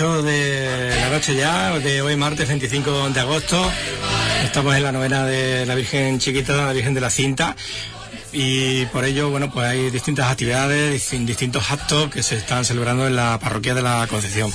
8 de la noche ya, de hoy martes 25 de agosto. Estamos en la novena de la Virgen Chiquita, la Virgen de la Cinta. Y por ello, bueno, pues hay distintas actividades, distintos actos que se están celebrando en la parroquia de la Concepción.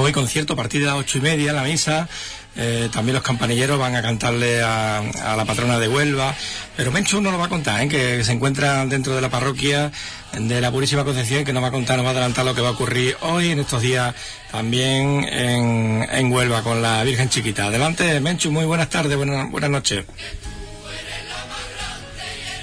Hoy concierto a partir de las ocho y media, la misa, eh, también los campanilleros van a cantarle a, la patrona de Huelva. Pero Menchu no lo va a contar, ¿eh? que se encuentra dentro de la parroquia de la Purísima Concepción, que nos va a contar, nos va a adelantar lo que va a ocurrir hoy, en estos días, también en, Huelva, con la Virgen Chiquita. Adelante, Menchu, muy buenas tardes, buenas, buenas noches.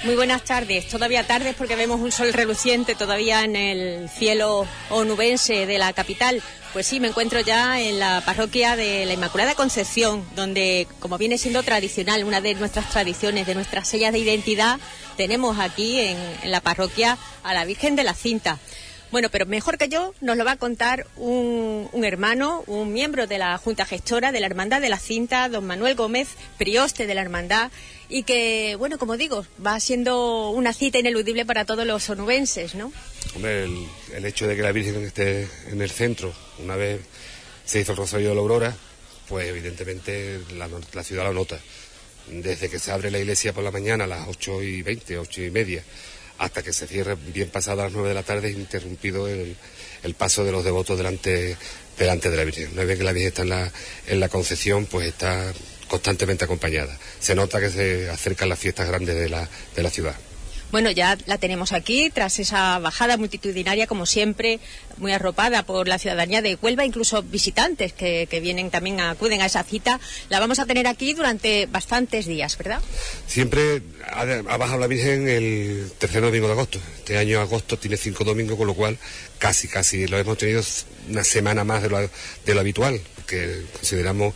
Muy buenas tardes. Todavía tardes porque vemos un sol reluciente todavía en el cielo onubense de la capital. Pues sí, me encuentro ya en la parroquia de la Inmaculada Concepción, donde, como viene siendo tradicional, una de nuestras tradiciones, de nuestras sellas de identidad, tenemos aquí en, la parroquia a la Virgen de la Cinta. Bueno, pero mejor que yo nos lo va a contar un, un, hermano, un miembro de la Junta Gestora de la Hermandad de la Cinta, don Manuel Gómez, prioste de la Hermandad, y que, bueno, como digo, va siendo una cita ineludible para todos los onubenses, ¿no? Hombre, el, hecho de que la Virgen esté en el centro, una vez se hizo el Rosario de la Aurora, pues evidentemente la, ciudad lo nota. Desde que se abre la iglesia por la mañana a las ocho y veinte, ocho y media, hasta que se cierre bien pasado a las nueve de la tarde, interrumpido el, paso de los devotos delante, delante de la Virgen. Una vez que la Virgen está en la, en la Concepción, pues está constantemente acompañada. Se nota que se acercan las fiestas grandes de la, de la ciudad. Bueno, ya la tenemos aquí, tras esa bajada multitudinaria, como siempre, muy arropada por la ciudadanía de Huelva, incluso visitantes que, vienen también, acuden a esa cita. La vamos a tener aquí durante bastantes días, ¿verdad? Siempre ha, bajado la Virgen el tercer domingo de agosto. Este año agosto tiene cinco domingos, con lo cual casi, casi lo hemos tenido una semana más de lo, de lo habitual, porque consideramos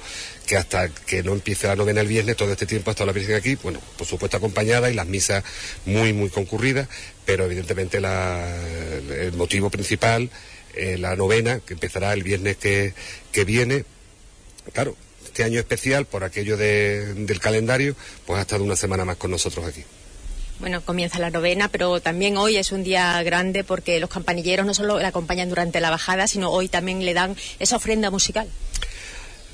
que hasta que no empiece la novena el viernes, todo este tiempo ha estado la Virgen aquí, bueno, por supuesto acompañada y las misas muy, muy concurridas, pero evidentemente el motivo principal, eh, la novena, que empezará el viernes que, viene, claro, este año especial, por aquello del calendario, pues ha estado una semana más con nosotros aquí. Bueno, comienza la novena, pero también hoy es un día grande porque los campanilleros no solo la acompañan durante la bajada, sino hoy también le dan esa ofrenda musical.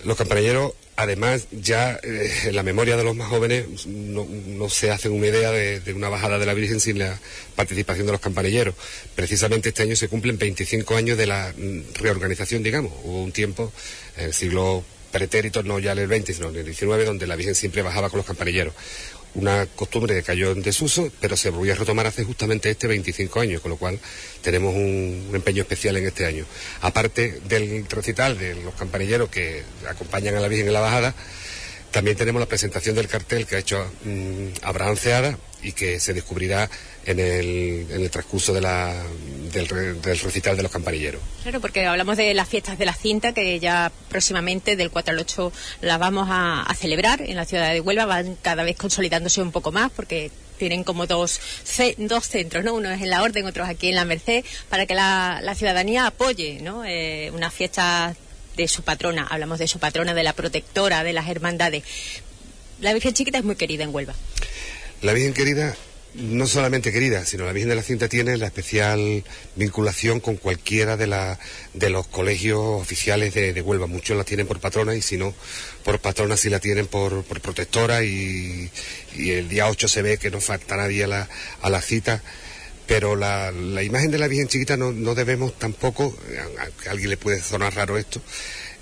Los campanilleros Además, ya eh, en la memoria de los más jóvenes no, se hacen una idea de, una bajada de la Virgen sin la participación de los campanilleros. Precisamente este año se cumplen 25 años de la mm, reorganización, digamos. Hubo un tiempo, en el siglo pretérito, no ya en el 20, sino en el 19, donde la Virgen siempre bajaba con los campanilleros una costumbre que cayó en desuso, pero se volvió a retomar hace justamente este 25 años, con lo cual tenemos un, empeño especial en este año. Aparte del recital de los campanilleros que acompañan a la Virgen en la bajada, también tenemos la presentación del cartel que ha hecho mm, Abraham Ceada y que se descubrirá en el, en el transcurso de la, del, recital de los campanilleros. Claro, porque hablamos de las fiestas de la cinta que ya próximamente del 4 al 8 las vamos a, celebrar en la ciudad de Huelva, van cada vez consolidándose un poco más porque tienen como dos, dos centros, ¿no? Uno es en la Orden, otro aquí en la Merced, para que la, ciudadanía apoye, ¿no? Eh, una fiesta de su patrona, hablamos de su patrona, de la protectora de las hermandades. La Virgen Chiquita es muy querida en Huelva. La Virgen querida no solamente querida, sino la Virgen de la Cinta tiene la especial vinculación con cualquiera de, la, de los colegios oficiales de, Huelva. Muchos la tienen por patrona y si no, por patrona sí la tienen por, protectora y, el día 8 se ve que no falta nadie a la, a la cita. Pero la, imagen de la Virgen Chiquita no, debemos tampoco, a, alguien le puede sonar raro esto,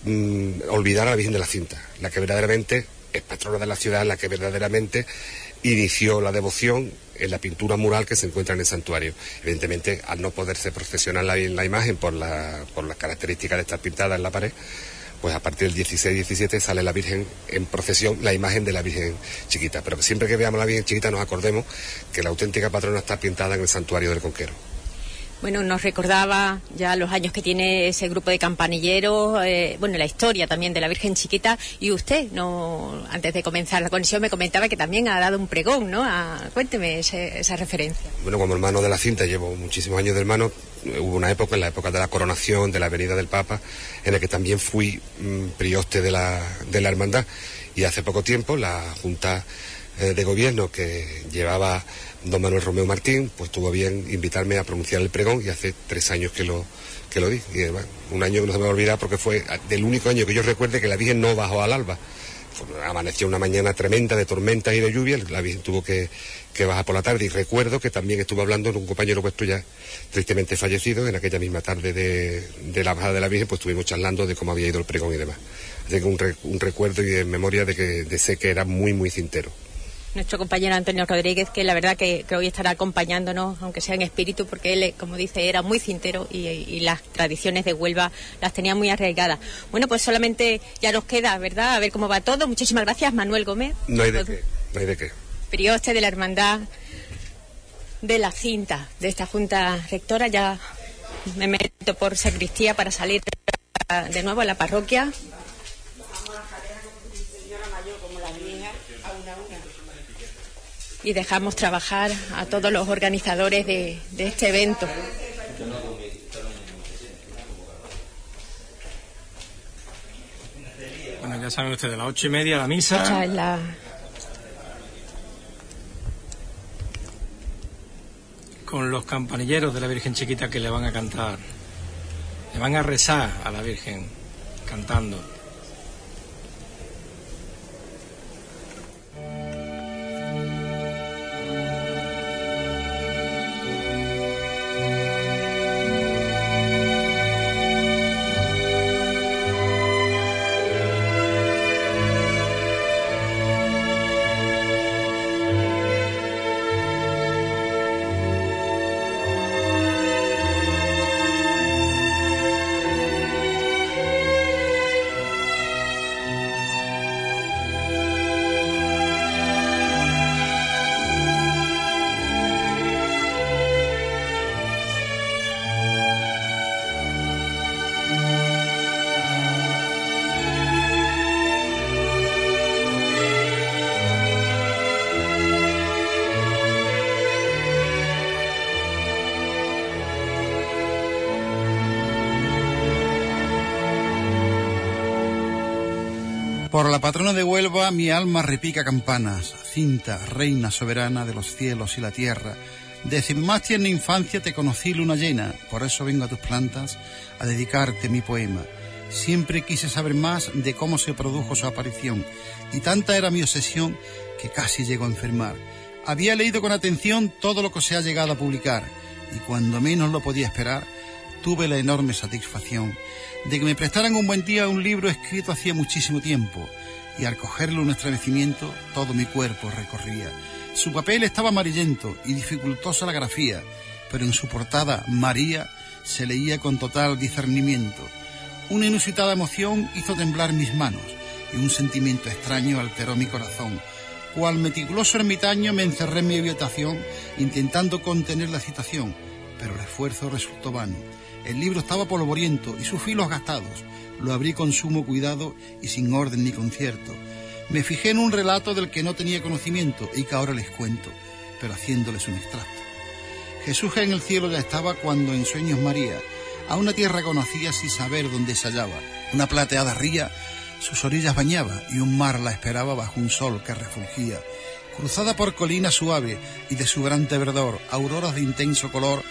mm, olvidar a la Virgen de la Cinta, la que verdaderamente es patrona de la ciudad, la que verdaderamente inició la devoción en la pintura mural que se encuentra en el santuario. Evidentemente, al no poderse procesionar la, la imagen por, la, por las características de estar pintada en la pared, pues a partir del 16-17 sale la Virgen en procesión, la imagen de la Virgen chiquita. Pero siempre que veamos la Virgen chiquita nos acordemos que la auténtica patrona está pintada en el santuario del Conquero. Bueno, nos recordaba ya los años que tiene ese grupo de campanilleros, eh, bueno, la historia también de la Virgen Chiquita. Y usted, no, antes de comenzar la conexión, me comentaba que también ha dado un pregón, ¿no? cuénteme esa referencia. Bueno, como hermano de la cinta, llevo muchísimos años de hermano. Hubo una época, en la época de la coronación, de la venida del Papa, en la que también fui mm, prioste de la, de la hermandad. Y hace poco tiempo la Junta eh, de gobierno que llevaba don Manuel Romeo Martín, pues tuvo bien invitarme a pronunciar el pregón y hace tres años que lo, que lo di. Y, un año que no se me va a olvidar porque fue del único año que yo recuerde que la Virgen no bajó al alba. amaneció una mañana tremenda de tormentas y de lluvia, la Virgen tuvo que, bajar por la tarde y recuerdo que también estuve hablando con un compañero vuestro ya tristemente fallecido en aquella misma tarde de, la bajada de la Virgen, pues estuvimos charlando de cómo había ido el pregón y demás. Así que un, recuerdo y en memoria de que de sé que era muy, muy cintero nuestro compañero Antonio Rodríguez, que la verdad que, hoy estará acompañándonos, aunque sea en espíritu, porque él, como dice, era muy cintero y, las tradiciones de Huelva las tenía muy arraigadas. Bueno, pues solamente ya nos queda, ¿verdad? A ver cómo va todo. Muchísimas gracias, Manuel Gómez. No hay de qué, no hay de qué. Prioste de la Hermandad de la Cinta, de esta Junta Rectora. Ya me meto por sacristía para salir de nuevo a la parroquia. y dejamos trabajar a todos los organizadores de, este evento. Bueno, ya saben ustedes, a las ocho y media la misa. Con los campanilleros de la Virgen Chiquita que le van a cantar. Le van a rezar a la Virgen cantando. Por la patrona de Huelva mi alma repica campanas, cinta, reina soberana de los cielos y la tierra. Desde mi más tierna infancia te conocí luna llena, por eso vengo a tus plantas a dedicarte mi poema. Siempre quise saber más de cómo se produjo su aparición, y tanta era mi obsesión que casi llegó a enfermar. Había leído con atención todo lo que se ha llegado a publicar, y cuando menos lo podía esperar, tuve la enorme satisfacción de que me prestaran un buen día un libro escrito hacía muchísimo tiempo, y al cogerlo un estremecimiento todo mi cuerpo recorría. Su papel estaba amarillento y dificultosa la grafía, pero en su portada María se leía con total discernimiento. Una inusitada emoción hizo temblar mis manos y un sentimiento extraño alteró mi corazón. Cual meticuloso ermitaño me encerré en mi habitación intentando contener la excitación, pero el esfuerzo resultó vano. El libro estaba polvoriento y sus filos gastados. Lo abrí con sumo cuidado y sin orden ni concierto. Me fijé en un relato del que no tenía conocimiento y que ahora les cuento, pero haciéndoles un extracto. Jesús en el cielo ya estaba cuando en sueños María a una tierra conocía sin saber dónde se hallaba. Una plateada ría sus orillas bañaba y un mar la esperaba bajo un sol que refulgía. Cruzada por colinas suave y de subrante verdor, auroras de intenso color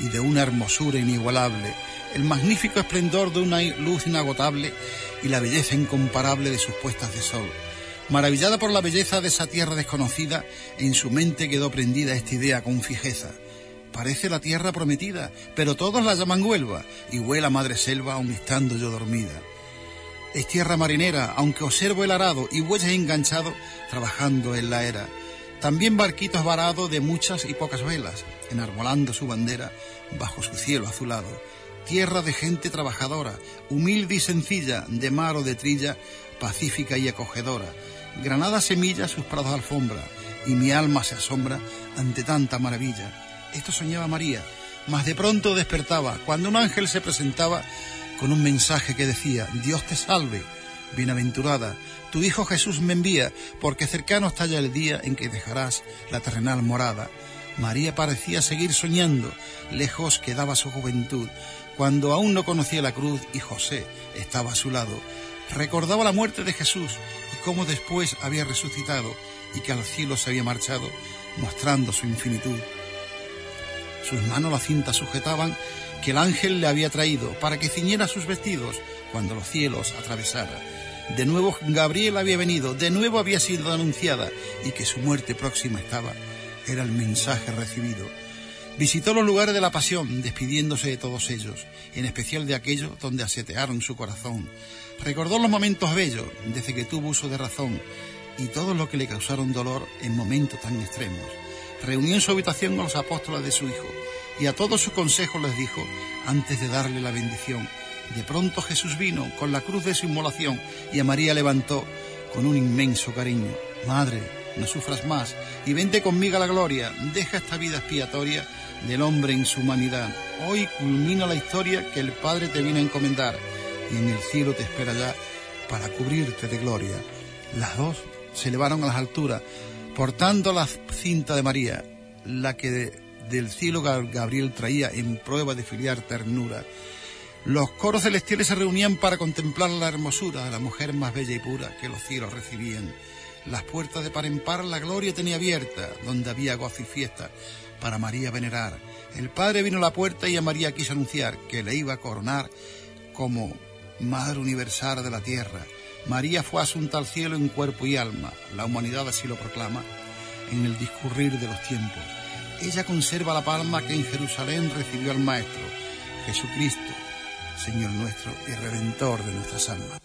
y de una hermosura inigualable, el magnífico esplendor de una luz inagotable y la belleza incomparable de sus puestas de sol. Maravillada por la belleza de esa tierra desconocida, en su mente quedó prendida esta idea con fijeza. Parece la tierra prometida, pero todos la llaman Huelva, y huela madre selva aun estando yo dormida. Es tierra marinera, aunque observo el arado y bueyes enganchado trabajando en la era. También barquitos varados de muchas y pocas velas, enarbolando su bandera bajo su cielo azulado. Tierra de gente trabajadora, humilde y sencilla, de mar o de trilla, pacífica y acogedora. Granada semilla sus prados alfombra, y mi alma se asombra ante tanta maravilla. Esto soñaba María, mas de pronto despertaba cuando un ángel se presentaba con un mensaje que decía, Dios te salve, bienaventurada, tu Hijo Jesús me envía, porque cercano está ya el día en que dejarás la terrenal morada. María parecía seguir soñando, lejos quedaba su juventud, cuando aún no conocía la cruz y José estaba a su lado. Recordaba la muerte de Jesús y cómo después había resucitado, y que al cielo se había marchado, mostrando su infinitud. Sus manos la cinta sujetaban que el ángel le había traído para que ciñera sus vestidos cuando los cielos atravesara. De nuevo Gabriel había venido, de nuevo había sido anunciada y que su muerte próxima estaba. Era el mensaje recibido. Visitó los lugares de la pasión, despidiéndose de todos ellos, en especial de aquellos donde asetearon su corazón. Recordó los momentos bellos, desde que tuvo uso de razón, y todo lo que le causaron dolor en momentos tan extremos. Reunió en su habitación a los apóstoles de su Hijo, y a todos sus consejos les dijo, antes de darle la bendición. De pronto Jesús vino con la cruz de su inmolación, y a María levantó con un inmenso cariño. Madre, no sufras más, y vente conmigo a la gloria, deja esta vida expiatoria del hombre en su humanidad. Hoy culmina la historia que el Padre te viene a encomendar y en el cielo te espera ya para cubrirte de gloria. Las dos se elevaron a las alturas, portando la cinta de María, la que del cielo Gabriel traía en prueba de filiar ternura. Los coros celestiales se reunían para contemplar la hermosura de la mujer más bella y pura que los cielos recibían. Las puertas de par en par la gloria tenía abierta, donde había gozo y fiesta para María venerar. El Padre vino a la puerta y a María quiso anunciar que le iba a coronar como Madre Universal de la Tierra. María fue asunta al cielo en cuerpo y alma, la humanidad así lo proclama en el discurrir de los tiempos. Ella conserva la palma que en Jerusalén recibió al Maestro, Jesucristo, Señor nuestro y Redentor de nuestras almas.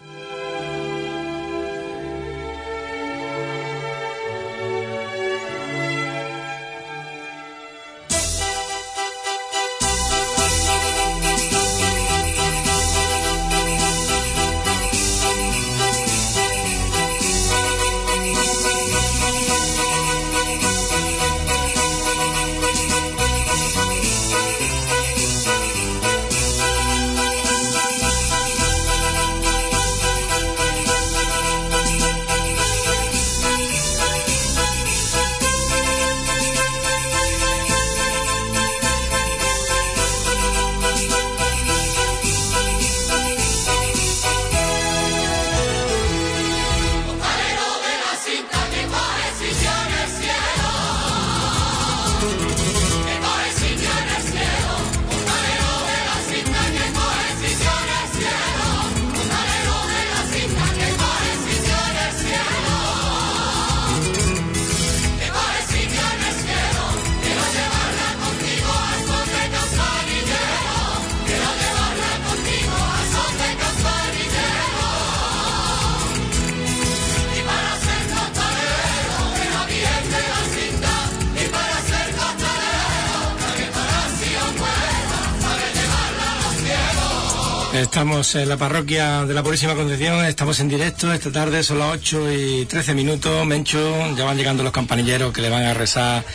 En la parroquia de la Purísima Concepción, estamos en directo, esta tarde son las 8 y 13 minutos, Mencho, ya van llegando los campanilleros que le van a rezar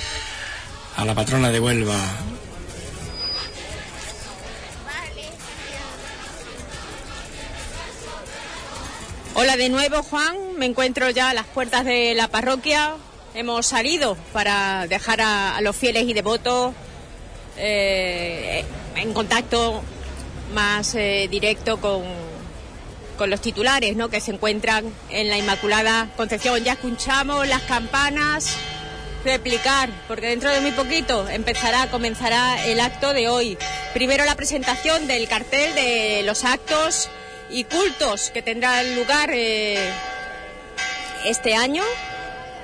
a la patrona de Huelva. Hola de nuevo Juan, me encuentro ya a las puertas de la parroquia, hemos salido para dejar a, los fieles y devotos eh, en contacto más eh, directo con, con los titulares ¿no? que se encuentran en la Inmaculada Concepción. Ya escuchamos las campanas replicar, porque dentro de muy poquito empezará, comenzará el acto de hoy. Primero la presentación del cartel de los actos y cultos que tendrán lugar eh, este año,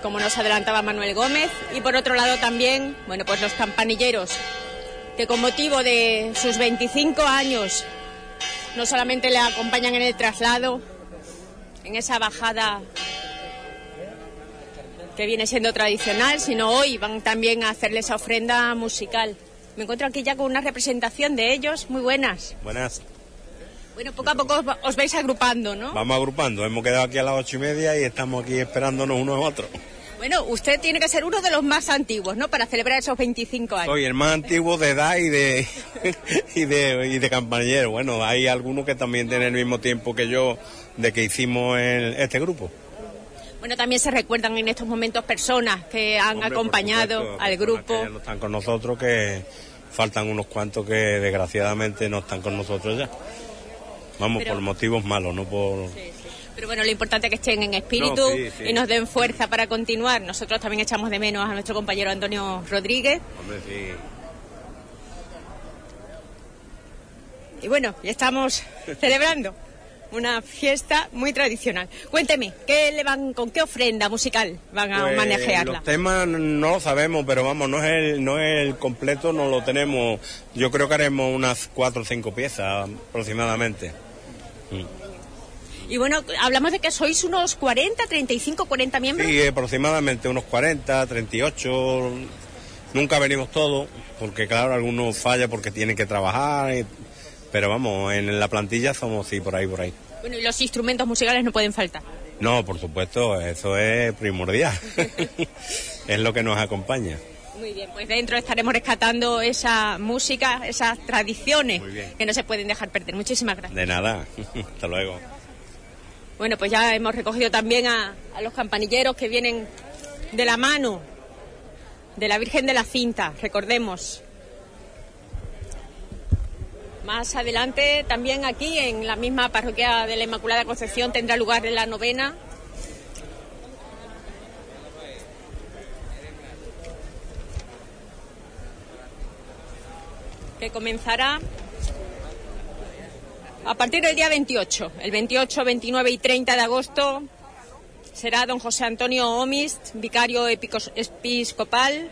como nos adelantaba Manuel Gómez, y por otro lado también, bueno, pues los campanilleros que con motivo de sus 25 años no solamente le acompañan en el traslado, en esa bajada que viene siendo tradicional, sino hoy van también a hacerle esa ofrenda musical. Me encuentro aquí ya con una representación de ellos, muy buenas. Buenas. Bueno, poco a poco os vais agrupando, ¿no? Vamos agrupando, hemos quedado aquí a las ocho y media y estamos aquí esperándonos unos a otros. Bueno, usted tiene que ser uno de los más antiguos, ¿no? Para celebrar esos 25 años. Soy el más antiguo de edad y de, y de, y de compañero. Bueno, hay algunos que también tienen el mismo tiempo que yo de que hicimos este grupo. Bueno, también se recuerdan en estos momentos personas que han acompañado al grupo. Que no están con nosotros, que faltan unos cuantos que desgraciadamente no están con nosotros ya. Vamos, por motivos malos, no por... Pero bueno, lo importante es que estén en espíritu No, sí, sí. y nos den fuerza para continuar. Nosotros también echamos de menos a nuestro compañero Antonio Rodríguez. Hombre, sí. Y bueno, ya estamos celebrando una fiesta muy tradicional. Cuénteme, ¿qué le van, ¿con qué ofrenda musical van a Pues, manejarla? Los temas no lo sabemos, pero vamos, no es el, no es el completo, no lo tenemos. Yo creo que haremos unas cuatro o cinco piezas aproximadamente. Y bueno, hablamos de que sois unos 40, 35, 40 miembros. Sí, aproximadamente unos 40, 38. Nunca venimos todos, porque claro, algunos falla porque tienen que trabajar. y- pero vamos, en la plantilla somos sí, por ahí, por ahí. Bueno, y los instrumentos musicales no pueden faltar. No, por supuesto, eso es primordial. es lo que nos acompaña. Muy bien, pues dentro estaremos rescatando esa música, esas tradiciones que no se pueden dejar perder. Muchísimas gracias. De nada. Hasta luego. Bueno, pues ya hemos recogido también a, los campanilleros que vienen de la mano de la Virgen de la Cinta, recordemos. Más adelante, también aquí en la misma parroquia de la Inmaculada Concepción, tendrá lugar la novena. Que comenzará a partir del día 28, el 28, 29 y 30 de agosto, será don José Antonio Omist, vicario episcopal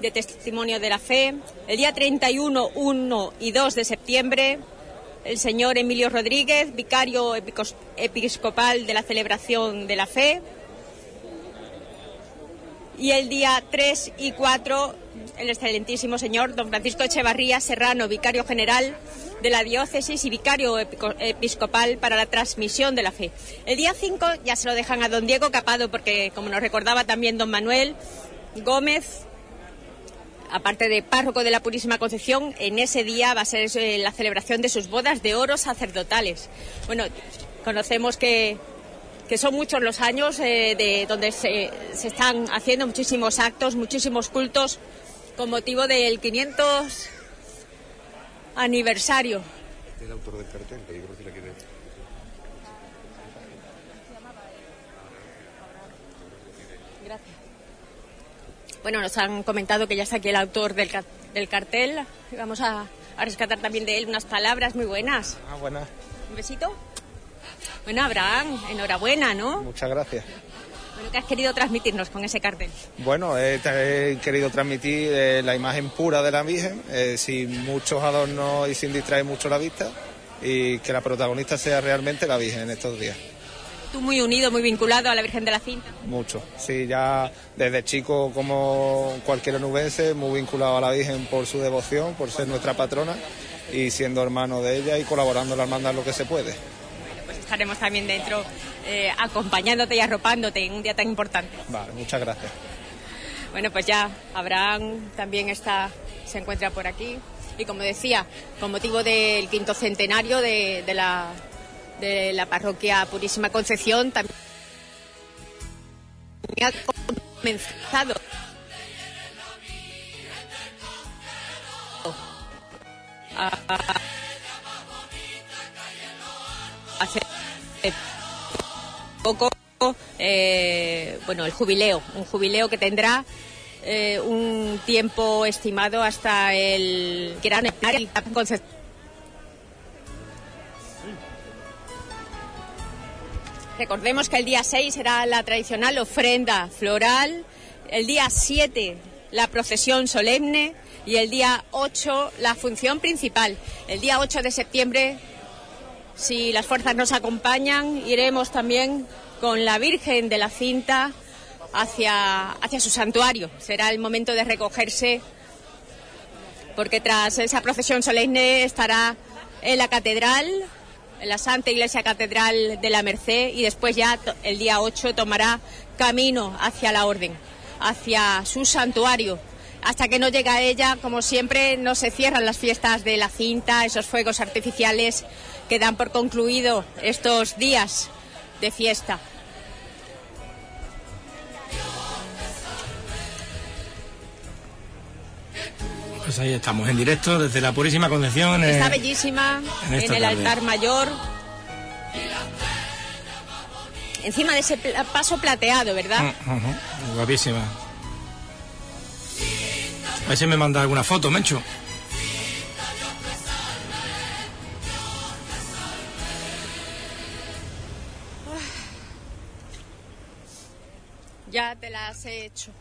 de Testimonio de la Fe. El día 31, 1 y 2 de septiembre, el señor Emilio Rodríguez, vicario episcopal de la Celebración de la Fe. Y el día 3 y 4, el excelentísimo señor don Francisco Echevarría Serrano, vicario general de la diócesis y vicario episcopal para la transmisión de la fe. El día 5 ya se lo dejan a don Diego Capado porque, como nos recordaba también don Manuel Gómez, aparte de párroco de la Purísima Concepción, en ese día va a ser eh, la celebración de sus bodas de oro sacerdotales. Bueno, conocemos que, que son muchos los años eh, de donde se, se están haciendo muchísimos actos, muchísimos cultos con motivo del 500 aniversario. El autor del cartel, que yo creo que la quiere- Gracias. Bueno, nos han comentado que ya está aquí el autor del, del cartel. Vamos a, a rescatar también de él unas palabras muy buenas. Ah, buenas. Un besito. Bueno, Abraham, enhorabuena, ¿no? Muchas gracias. Bueno, ¿qué has querido transmitirnos con ese cartel? Bueno, he, he querido transmitir eh, la imagen pura de la Virgen, eh, sin muchos adornos y sin distraer mucho la vista, y que la protagonista sea realmente la Virgen en estos días. Tú muy unido, muy vinculado a la Virgen de la Cinta. Mucho. Sí, ya desde chico, como cualquier onubense, muy vinculado a la Virgen por su devoción, por ser nuestra patrona, y siendo hermano de ella y colaborando en la hermandad lo que se puede. Estaremos también dentro eh, acompañándote y arropándote en un día tan importante. Vale, muchas gracias. Bueno, pues ya Abraham también está, se encuentra por aquí. Y como decía, con motivo del quinto centenario de, de la, de la parroquia Purísima Concepción, también ha comenzado a- hace poco eh, bueno el jubileo un jubileo que tendrá eh, un tiempo estimado hasta el era el Recordemos que el día 6 será la tradicional ofrenda floral, el día 7 la procesión solemne y el día 8 la función principal. El día 8 de septiembre si las fuerzas nos acompañan, iremos también con la Virgen de la Cinta hacia, hacia su santuario. Será el momento de recogerse, porque tras esa procesión solemne estará en la catedral, en la Santa Iglesia Catedral de la Merced, y después ya el día 8 tomará camino hacia la Orden, hacia su santuario. Hasta que no llega ella, como siempre, no se cierran las fiestas de la cinta, esos fuegos artificiales que dan por concluido estos días de fiesta. Pues ahí estamos, en directo desde la Purísima Concepción. eh, Está bellísima en el tarde. altar mayor. encima de ese paso plateado, ¿verdad? Guapísima. A ver si me manda alguna foto, Mencho. Ya te las he hecho.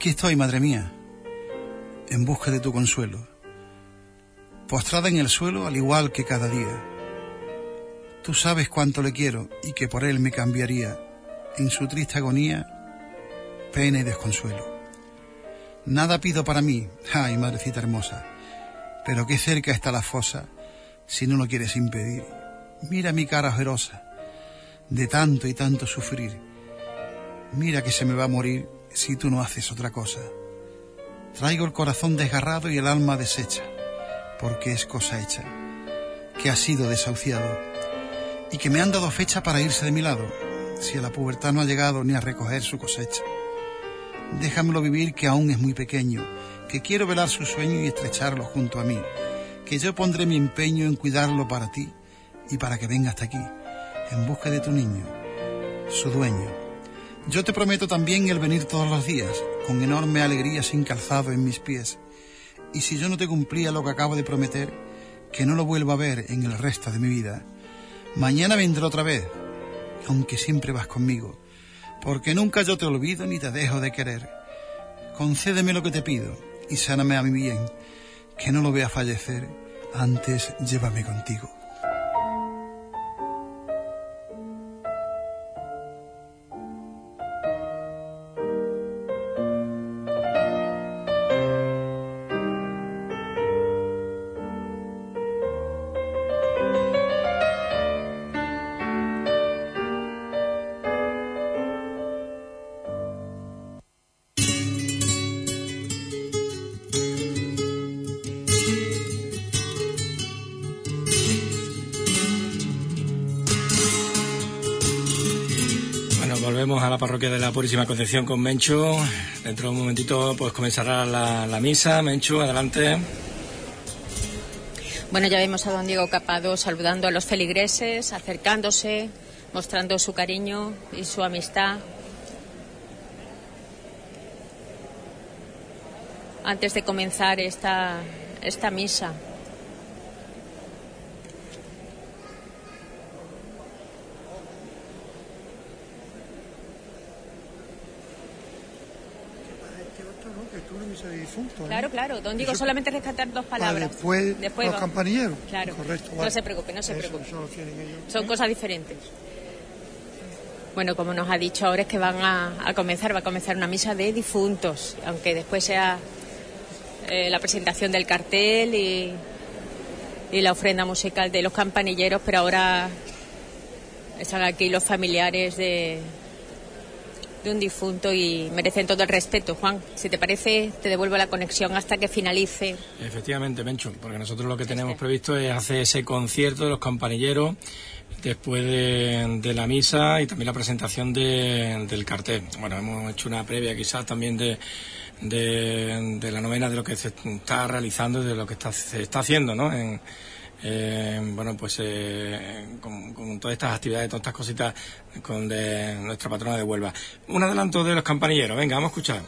Aquí estoy, madre mía, en busca de tu consuelo, postrada en el suelo al igual que cada día. Tú sabes cuánto le quiero y que por él me cambiaría en su triste agonía, pena y desconsuelo. Nada pido para mí, ay, madrecita hermosa, pero qué cerca está la fosa si no lo quieres impedir. Mira mi cara ojerosa, de tanto y tanto sufrir. Mira que se me va a morir si tú no haces otra cosa. Traigo el corazón desgarrado y el alma deshecha, porque es cosa hecha, que ha sido desahuciado y que me han dado fecha para irse de mi lado, si a la pubertad no ha llegado ni a recoger su cosecha. Déjamelo vivir que aún es muy pequeño, que quiero velar su sueño y estrecharlo junto a mí, que yo pondré mi empeño en cuidarlo para ti y para que venga hasta aquí, en busca de tu niño, su dueño yo te prometo también el venir todos los días, con enorme alegría sin calzado en mis pies. Y si yo no te cumplía lo que acabo de prometer, que no lo vuelva a ver en el resto de mi vida. Mañana vendré otra vez, aunque siempre vas conmigo, porque nunca yo te olvido ni te dejo de querer. Concédeme lo que te pido y sáname a mi bien, que no lo vea fallecer, antes llévame contigo. Parroquia de la Purísima Concepción con Mencho. Dentro de un momentito pues comenzará la, misa. Mencho, adelante. Bueno, ya vemos a don Diego Capado saludando a los feligreses, acercándose, mostrando su cariño y su amistad. Antes de comenzar esta, esta misa de difuntos. ¿eh? Claro, claro. Don Digo, solamente rescatar dos palabras. después, Después los va. campanilleros. Claro. Correcto. No se preocupe, no se Eso, preocupe. eso ellos. Son ¿eh? cosas diferentes. Bueno, como nos ha dicho ahora es que van a, a comenzar, va a comenzar una misa de difuntos, aunque después sea eh, la presentación del cartel y, y la ofrenda musical de los campanilleros, pero ahora están aquí los familiares de, de un difunto y merecen todo el respeto. Juan, si te parece, te devuelvo la conexión hasta que finalice. Efectivamente, Mencho, porque nosotros lo que tenemos previsto es hacer ese concierto de los campanilleros después de, de la misa y también la presentación de- del cartel. Bueno, hemos hecho una previa quizás también de, de, de la novena de lo que se está realizando y de lo que está, se está haciendo, ¿no? En, eh, bueno, pues eh, con, todas estas actividades, todas estas cositas con de nuestra patrona de Huelva. Un adelanto de los campanilleros, venga, vamos a escuchar.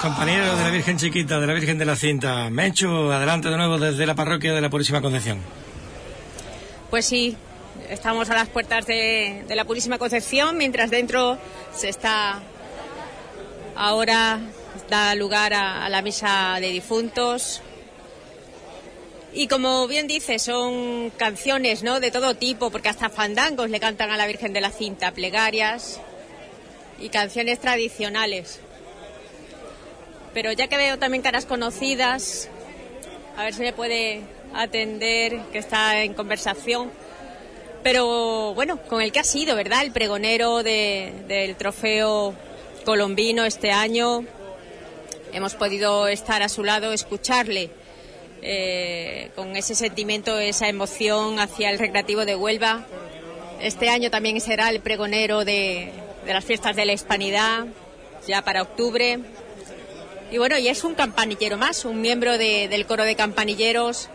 Compañeros de la Virgen Chiquita, de la Virgen de la Cinta. Menchu, adelante de nuevo desde la parroquia de la Purísima Concepción. Pues sí, estamos a las puertas de, la Purísima Concepción, mientras dentro se está ahora da lugar a, a la misa de difuntos. Y como bien dice, son canciones ¿no? de todo tipo, porque hasta fandangos le cantan a la Virgen de la Cinta, plegarias y canciones tradicionales. Pero ya que veo también caras conocidas, a ver si me puede atender, que está en conversación. Pero bueno, con el que ha sido, ¿verdad? El pregonero de- del trofeo colombino este año. Hemos podido estar a su lado, escucharle eh, con ese sentimiento, esa emoción hacia el recreativo de Huelva. Este año también será el pregonero de las fiestas de la Hispanidad, ya para octubre. Y bueno, y es un campanillero más, un miembro de- del coro de campanilleros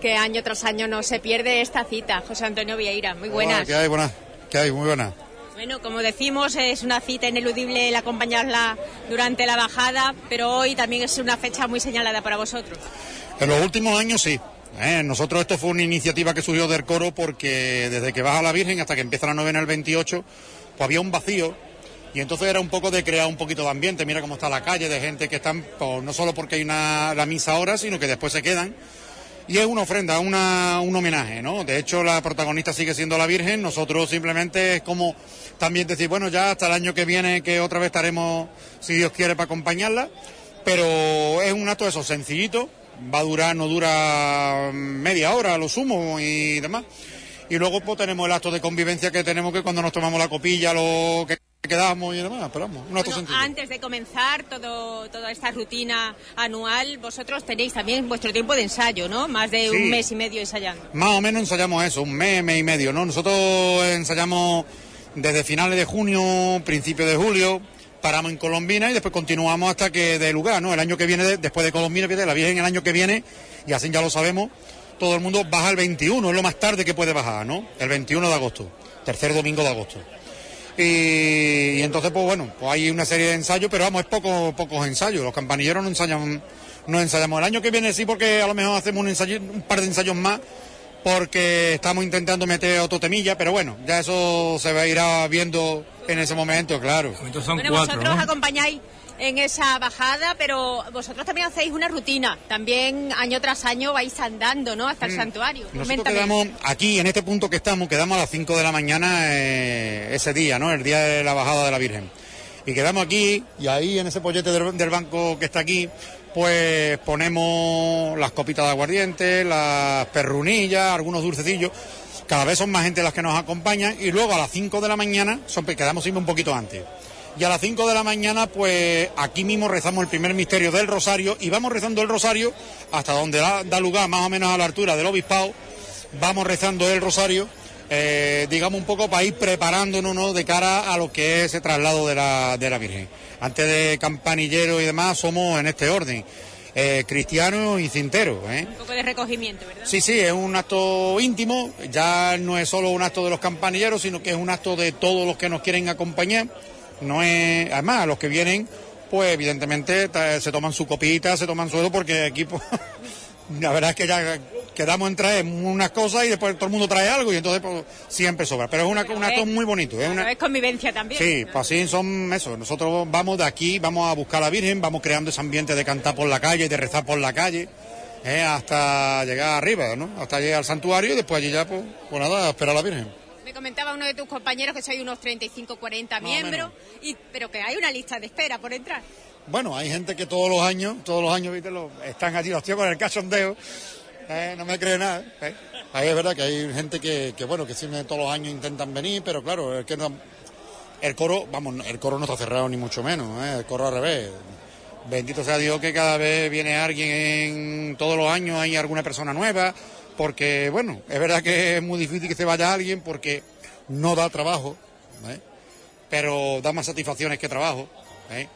que año tras año no se pierde esta cita. José Antonio Vieira, muy buenas. Hola, ¿Qué hay? Buenas. ¿Qué hay? Muy buenas. Bueno, como decimos, es una cita ineludible el acompañarla durante la bajada, pero hoy también es una fecha muy señalada para vosotros. En los últimos años sí. ¿eh? Nosotros esto fue una iniciativa que surgió del coro porque desde que baja la Virgen hasta que empieza la novena el 28, pues había un vacío y entonces era un poco de crear un poquito de ambiente. Mira cómo está la calle de gente que están, pues, no solo porque hay una, la misa ahora, sino que después se quedan. Y es una ofrenda, una, un homenaje, ¿no? De hecho, la protagonista sigue siendo la Virgen. Nosotros simplemente es como también decir, bueno, ya hasta el año que viene que otra vez estaremos, si Dios quiere, para acompañarla. Pero es un acto eso, sencillito. Va a durar, no dura media hora, lo sumo y demás. Y luego pues tenemos el acto de convivencia que tenemos que cuando nos tomamos la copilla, lo que quedamos y demás. Pero vamos, un Bueno, antes de comenzar todo, toda esta rutina anual, vosotros tenéis también vuestro tiempo de ensayo, ¿no? Más de Sí. un mes y medio ensayando. Más o menos ensayamos eso, un mes, mes y medio, ¿no? Nosotros ensayamos desde finales de junio, principios de julio, paramos en Colombina y después continuamos hasta que dé lugar, ¿no? El año que viene, de- después de Colombina, la Virgen el año que viene, y así ya lo sabemos, todo el mundo baja el 21, es lo más tarde que puede bajar, ¿no? El 21 de agosto, tercer domingo de agosto. Y, y entonces, pues bueno, pues hay una serie de ensayos, pero vamos, es poco, pocos ensayos. Los campanilleros no ensayan, no ensayamos. El año que viene sí, porque a lo mejor hacemos un, ensayo, un par de ensayos más, porque estamos intentando meter otro temilla, pero bueno, ya eso se va a ir viendo en ese momento, claro. Entonces son bueno, cuatro, vosotros ¿no? acompañáis en esa bajada, pero vosotros también hacéis una rutina. También año tras año vais andando, ¿no? Hasta el santuario. Mm. Nosotros Coméntame. quedamos aquí, en este punto que estamos, quedamos a las 5 de la mañana eh, ese día, ¿no? El día de la bajada de la Virgen. Y quedamos aquí, y ahí en ese pollete del, del banco que está aquí, pues ponemos las copitas de aguardiente, las perrunillas, algunos dulcecillos. Cada vez son más gente las que nos acompañan, y luego a las 5 de la mañana, son, quedamos siempre un poquito antes. Y a las 5 de la mañana, pues aquí mismo rezamos el primer misterio del rosario y vamos rezando el rosario hasta donde da, da lugar, más o menos a la altura del obispado. Vamos rezando el rosario, eh, digamos un poco para ir preparándonos ¿no? de cara a lo que es ese traslado de la, de la Virgen. Antes de campanillero y demás, somos en este orden: eh, cristianos y cinteros. ¿eh? Un poco de recogimiento, ¿verdad? Sí, sí, es un acto íntimo, ya no es solo un acto de los campanilleros, sino que es un acto de todos los que nos quieren acompañar. No es, además, los que vienen, pues evidentemente se toman su copita, se toman su porque aquí, pues, la verdad es que ya quedamos en traer unas cosas y después todo el mundo trae algo y entonces pues, siempre sobra. Pero es una, un acto muy bonito, es una, es convivencia también. Sí, ¿no? pues así son eso. Nosotros vamos de aquí, vamos a buscar a la Virgen, vamos creando ese ambiente de cantar por la calle, de rezar por la calle, ¿eh? hasta llegar arriba, ¿no? Hasta llegar al santuario y después allí ya, pues, pues nada, a esperar a la Virgen. Me comentaba uno de tus compañeros que sois unos 35, 40 Más o miembros, y, pero que hay una lista de espera por entrar. Bueno, hay gente que todos los años, todos los años, viste, Lo- están allí los tíos con el cachondeo, ¿eh? no me cree nada. ¿eh? Ahí es verdad que hay gente que, que, bueno, que siempre todos los años intentan venir, pero claro, es que no, el coro, vamos, el coro no está cerrado ni mucho menos, ¿eh? el coro al revés. Bendito sea Dios que cada vez viene alguien, en, todos los años hay alguna persona nueva, porque, bueno, es verdad que es muy difícil que se vaya alguien porque no da trabajo, ¿eh? pero da más satisfacciones que trabajo. ¿eh?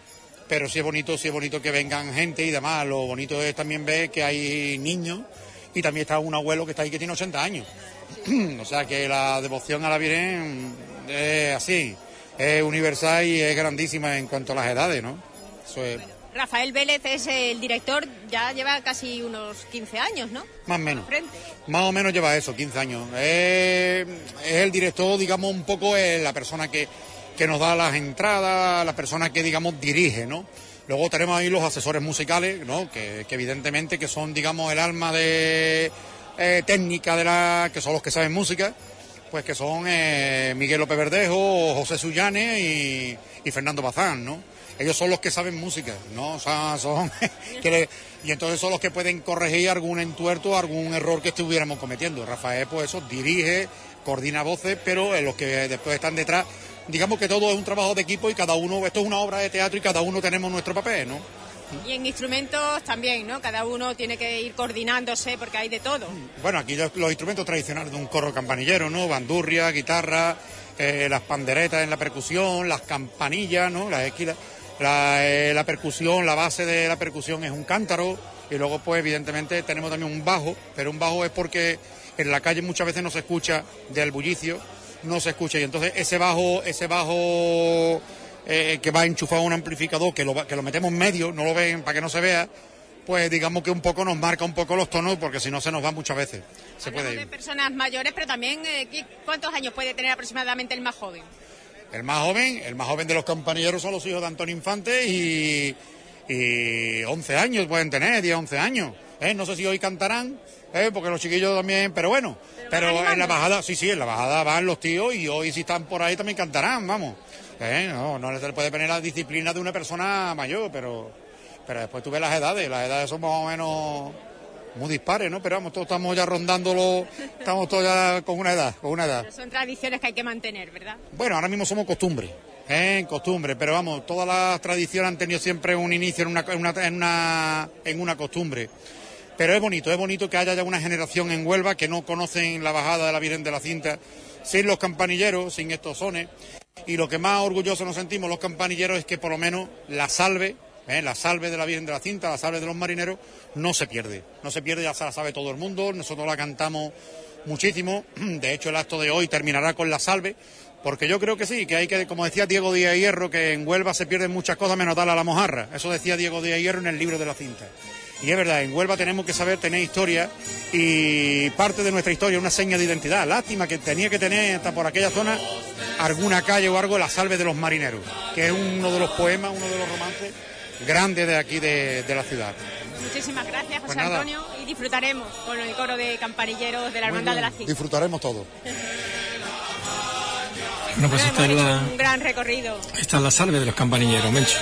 Pero sí es bonito, sí es bonito que vengan gente y demás. Lo bonito es también ver que hay niños y también está un abuelo que está ahí que tiene 80 años. o sea que la devoción a la Virgen es así, es universal y es grandísima en cuanto a las edades, ¿no? Eso es Rafael Vélez es el director, ya lleva casi unos 15 años, ¿no? más o menos. Frente. Más o menos lleva eso, 15 años. Es, es el director, digamos, un poco es la persona que, que nos da las entradas, la persona que, digamos, dirige, ¿no? Luego tenemos ahí los asesores musicales, ¿no? Que, que evidentemente que son, digamos, el alma de eh, técnica de la... que son los que saben música, pues que son eh, Miguel López Verdejo, José Sullane y, y Fernando Bazán, ¿no? Ellos son los que saben música, ¿no? O sea, son... que le- y entonces son los que pueden corregir algún entuerto, algún error que estuviéramos cometiendo. Rafael, pues eso, dirige, coordina voces, pero eh, los que después están detrás, digamos que todo es un trabajo de equipo y cada uno, esto es una obra de teatro y cada uno tenemos nuestro papel, ¿no? Y en instrumentos también, ¿no? Cada uno tiene que ir coordinándose porque hay de todo. Bueno, aquí los, los instrumentos tradicionales de un corro campanillero, ¿no? Bandurria, guitarra, eh, las panderetas en la percusión, las campanillas, ¿no? Las esquilas. La, eh, la percusión, la base de la percusión es un cántaro y luego pues evidentemente tenemos también un bajo, pero un bajo es porque en la calle muchas veces no se escucha del bullicio, no se escucha y entonces ese bajo, ese bajo eh, que va enchufado a un amplificador, que lo, que lo metemos en medio, no lo ven para que no se vea, pues digamos que un poco nos marca un poco los tonos porque si no se nos va muchas veces. Se Hablamos puede de ir. personas mayores, pero también, eh, ¿qué- ¿cuántos años puede tener aproximadamente el más joven? El más joven, el más joven de los campanilleros son los hijos de Antonio Infante y, y 11 años pueden tener, 10, 11 años. ¿eh? No sé si hoy cantarán, ¿eh? porque los chiquillos también, pero bueno. Pero, en la bajada, sí, sí, en la bajada van los tíos y hoy si están por ahí también cantarán, vamos. ¿eh? No, no se le puede poner la disciplina de una persona mayor, pero, pero después tú ves las edades, las edades son más o menos muy dispares, ¿no? Pero vamos, todos estamos ya rondándolo, estamos todos ya con una edad, con una edad. Pero son tradiciones que hay que mantener, ¿verdad? Bueno, ahora mismo somos costumbre, ¿eh? costumbre, pero vamos, todas las tradiciones han tenido siempre un inicio en una, en una, en una, en una costumbre. Pero es bonito, es bonito que haya ya una generación en Huelva que no conocen la bajada de la Virgen de la Cinta, sin los campanilleros, sin estos sones. Y lo que más orgullosos nos sentimos los campanilleros es que por lo menos la salve, ¿eh? la salve de la Virgen de la Cinta, la salve de los marineros, no se pierde. No se pierde, ya se la sabe todo el mundo, nosotros la cantamos muchísimo. De hecho, el acto de hoy terminará con la salve, porque yo creo que sí, que hay que, como decía Diego Díaz Hierro, que en Huelva se pierden muchas cosas menos darle a la mojarra. Eso decía Diego Díaz Hierro en el libro de la cinta. Y es verdad, en Huelva tenemos que saber tener historia y parte de nuestra historia, una seña de identidad. Lástima que tenía que tener hasta por aquella zona alguna calle o algo, la salve de los marineros, que es uno de los poemas, uno de los romances grandes de aquí de, de la ciudad. Muchísimas gracias, José Pues nada. Antonio, y disfrutaremos con el coro de campanilleros de la Hermandad de la Cinta. Disfrutaremos todo. Bueno, pues esta es la, un gran recorrido. esta es la salve de los campanilleros, Mencho.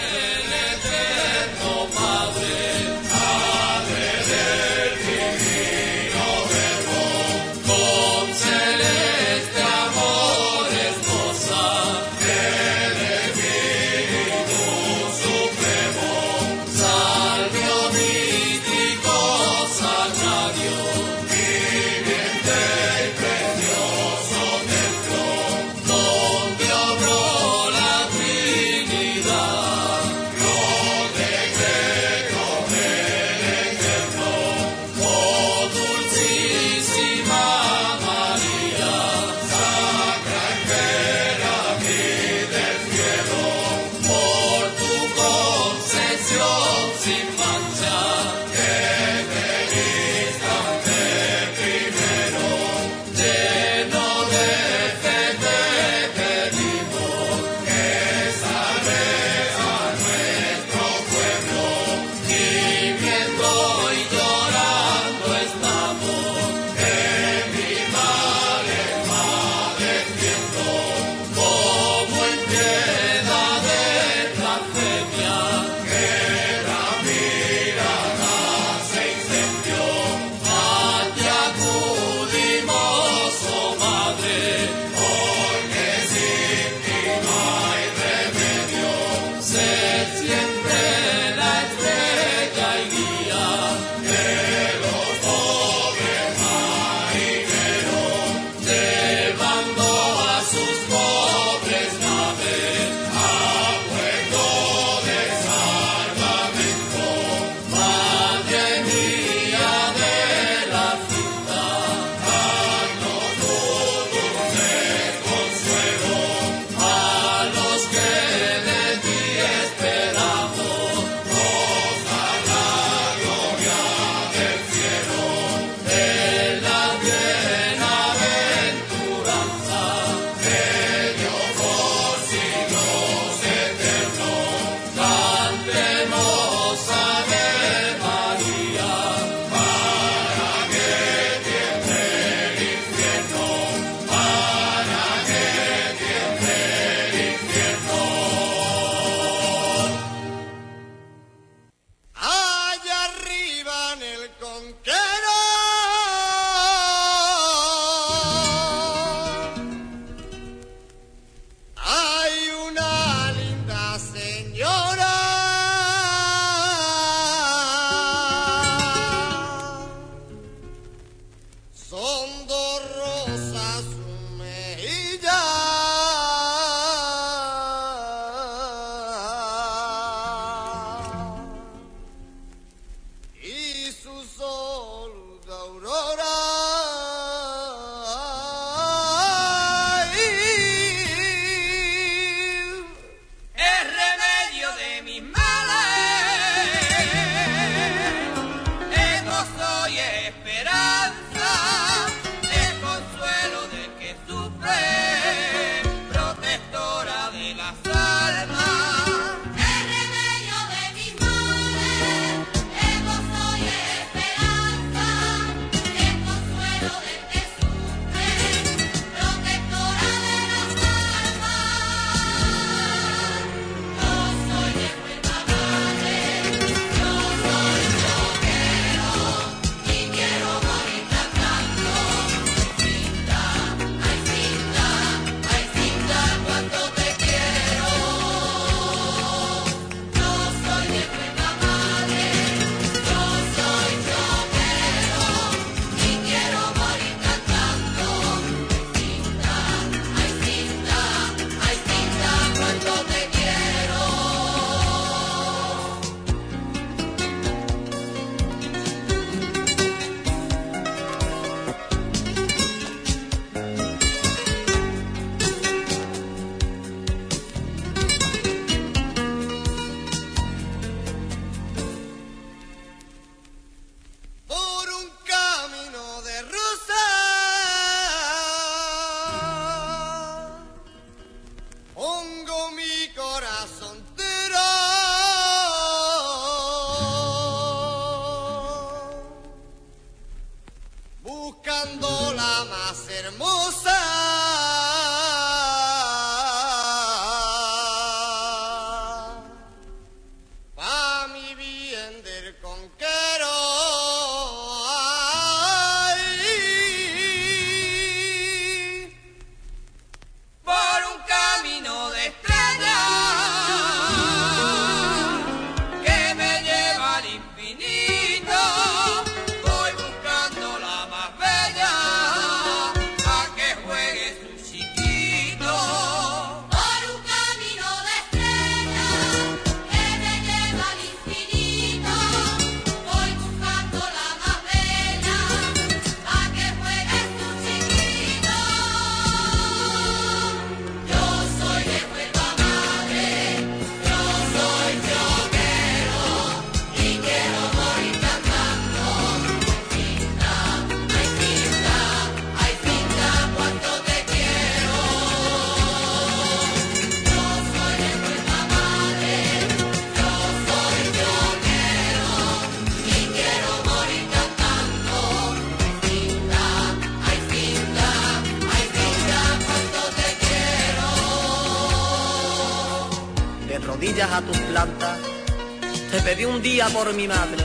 Por mi madre,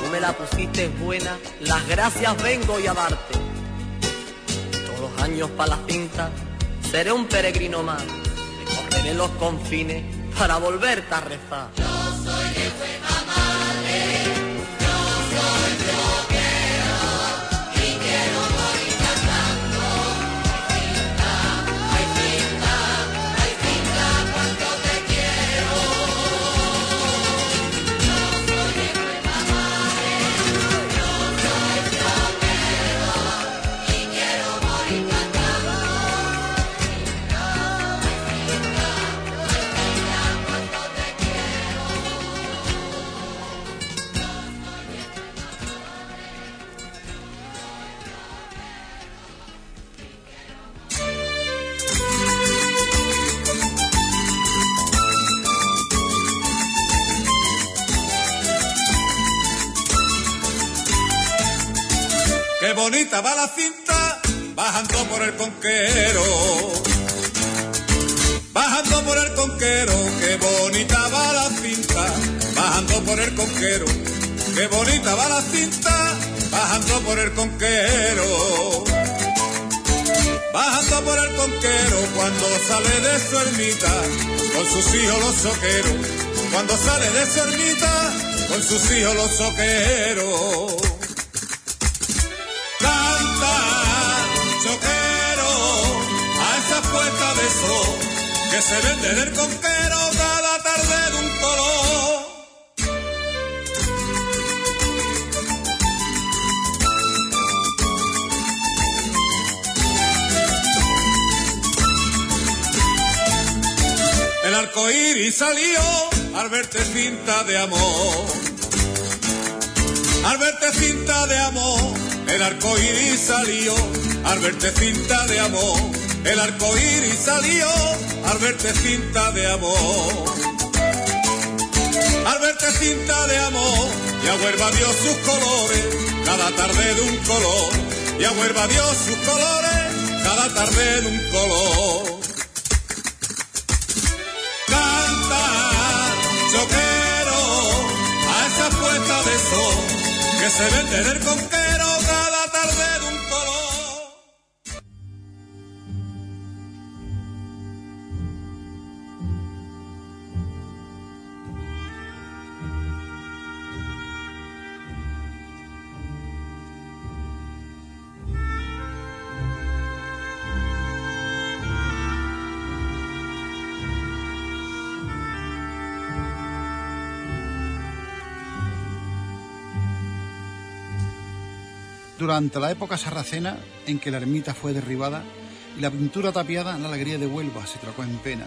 tú me la pusiste buena, las gracias vengo y a darte. Todos los años para la cinta, seré un peregrino más, recorreré los confines para volverte a rezar. sus hijos los soqueros, cuando sale de su ermita, con sus hijos los soqueros. Canta, soquero, a esa puerta de sol, que se vende del conquero cada tarde de un color. Iris salió al verte cinta de amor. Al verte cinta de amor, el arco iris salió. Al verte cinta de amor, el arco iris salió. Al verte cinta de amor. Al verte cinta de amor, ya vuelva Dios sus colores, cada tarde de un color. Ya vuelva Dios sus colores, cada tarde de un color. Que se vende en el Durante la época sarracena en que la ermita fue derribada y la pintura tapiada, la alegría de Huelva se trocó en pena.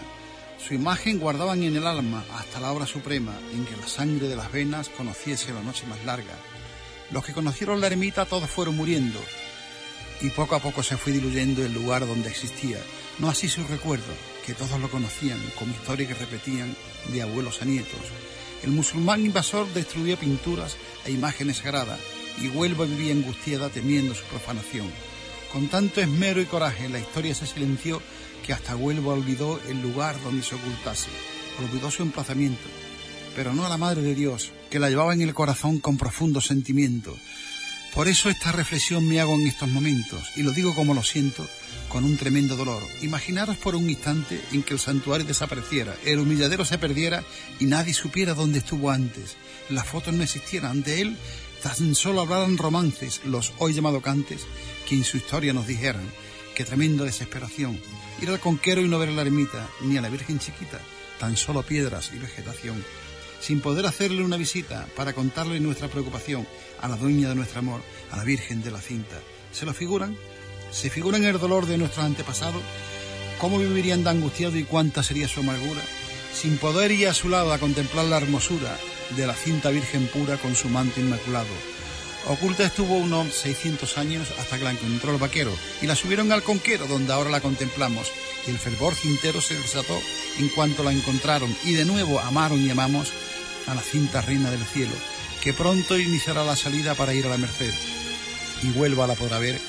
Su imagen guardaban en el alma hasta la hora suprema en que la sangre de las venas conociese la noche más larga. Los que conocieron la ermita todos fueron muriendo y poco a poco se fue diluyendo el lugar donde existía. No así su recuerdo, que todos lo conocían como historia que repetían de abuelos a nietos. El musulmán invasor destruía pinturas e imágenes sagradas y Huelva vivía angustiada temiendo su profanación. Con tanto esmero y coraje la historia se silenció que hasta Huelva olvidó el lugar donde se ocultase, olvidó su emplazamiento, pero no a la Madre de Dios, que la llevaba en el corazón con profundo sentimiento. Por eso esta reflexión me hago en estos momentos, y lo digo como lo siento, con un tremendo dolor. Imaginaros por un instante en que el santuario desapareciera, el humilladero se perdiera y nadie supiera dónde estuvo antes. Las fotos no existieran de él, tan solo hablaran romances, los hoy llamados cantes, que en su historia nos dijeran. Qué tremenda desesperación. Ir al conquero y no ver a la ermita, ni a la Virgen chiquita, tan solo piedras y vegetación. Sin poder hacerle una visita para contarle nuestra preocupación a la dueña de nuestro amor, a la Virgen de la cinta. ¿Se lo figuran? ¿Se figuran el dolor de nuestros antepasados? ¿Cómo vivirían de angustiado y cuánta sería su amargura? Sin poder ir a su lado a contemplar la hermosura de la cinta virgen pura con su manto inmaculado. Oculta estuvo unos 600 años hasta que la encontró el vaquero y la subieron al conquero donde ahora la contemplamos y el fervor cintero se desató en cuanto la encontraron y de nuevo amaron y amamos a la cinta reina del cielo que pronto iniciará la salida para ir a la merced y vuelva la podrá ver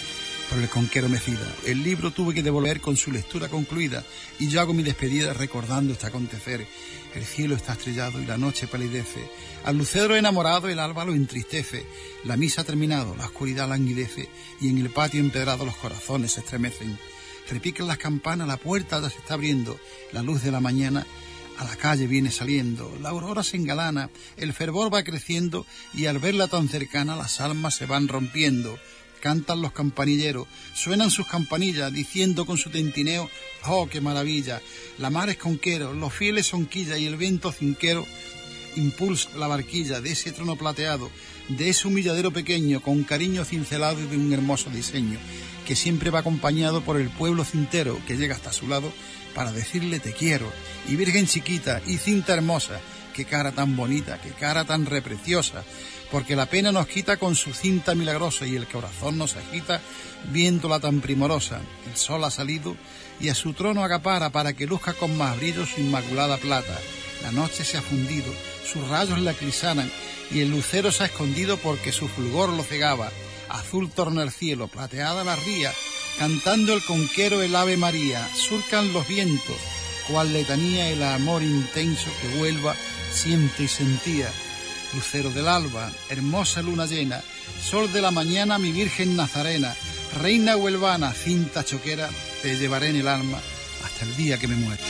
por el conquero mecida. El libro tuve que devolver con su lectura concluida y yo hago mi despedida recordando este acontecer. El cielo está estrellado y la noche palidece. Al lucero enamorado el alba lo entristece. La misa ha terminado, la oscuridad languidece y en el patio empedrado los corazones se estremecen. Repican las campanas, la puerta se está abriendo, la luz de la mañana a la calle viene saliendo, la aurora se engalana, el fervor va creciendo y al verla tan cercana las almas se van rompiendo. Cantan los campanilleros, suenan sus campanillas diciendo con su tentineo, oh, qué maravilla, la mar es conquero, los fieles son quilla y el viento cinquero impulsa la barquilla de ese trono plateado, de ese humilladero pequeño con cariño cincelado y de un hermoso diseño, que siempre va acompañado por el pueblo cintero que llega hasta su lado para decirle te quiero, y Virgen chiquita y cinta hermosa, qué cara tan bonita, qué cara tan repreciosa, porque la pena nos quita con su cinta milagrosa y el corazón nos agita viéndola tan primorosa. El sol ha salido y a su trono acapara para que luzca con más brillo su inmaculada plata. La noche se ha fundido, sus rayos la crisanan y el lucero se ha escondido porque su fulgor lo cegaba. Azul torna el cielo, plateada la ría, cantando el conquero el ave María, surcan los vientos, cual letanía el amor intenso que Huelva siente y sentía. Lucero del alba, hermosa luna llena, sol de la mañana, mi Virgen Nazarena, reina huelvana, cinta choquera, te llevaré en el alma hasta el día que me muera.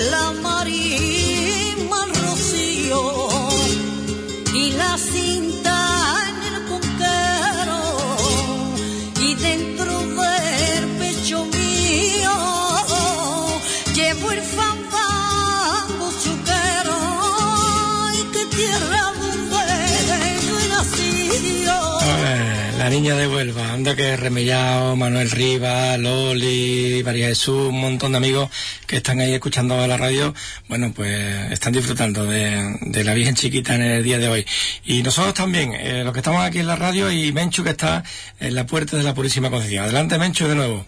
love. Niña de Huelva, anda que Remellao, Manuel Rivas, Loli, María Jesús, un montón de amigos que están ahí escuchando la radio, bueno, pues están disfrutando de, de la Virgen Chiquita en el día de hoy. Y nosotros también, eh, los que estamos aquí en la radio y Menchu que está en la puerta de la Purísima Concepción. Adelante Menchu de nuevo.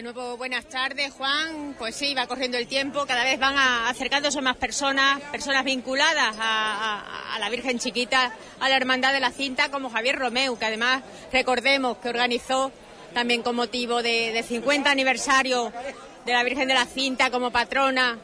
De nuevo, buenas tardes, Juan. Pues sí, va corriendo el tiempo, cada vez van acercándose más personas, personas vinculadas a, la Virgen Chiquita, a la Hermandad de la Cinta, como Javier Romeu, que además recordemos que organizó también con motivo de 50 aniversario de la Virgen de la Cinta como patrona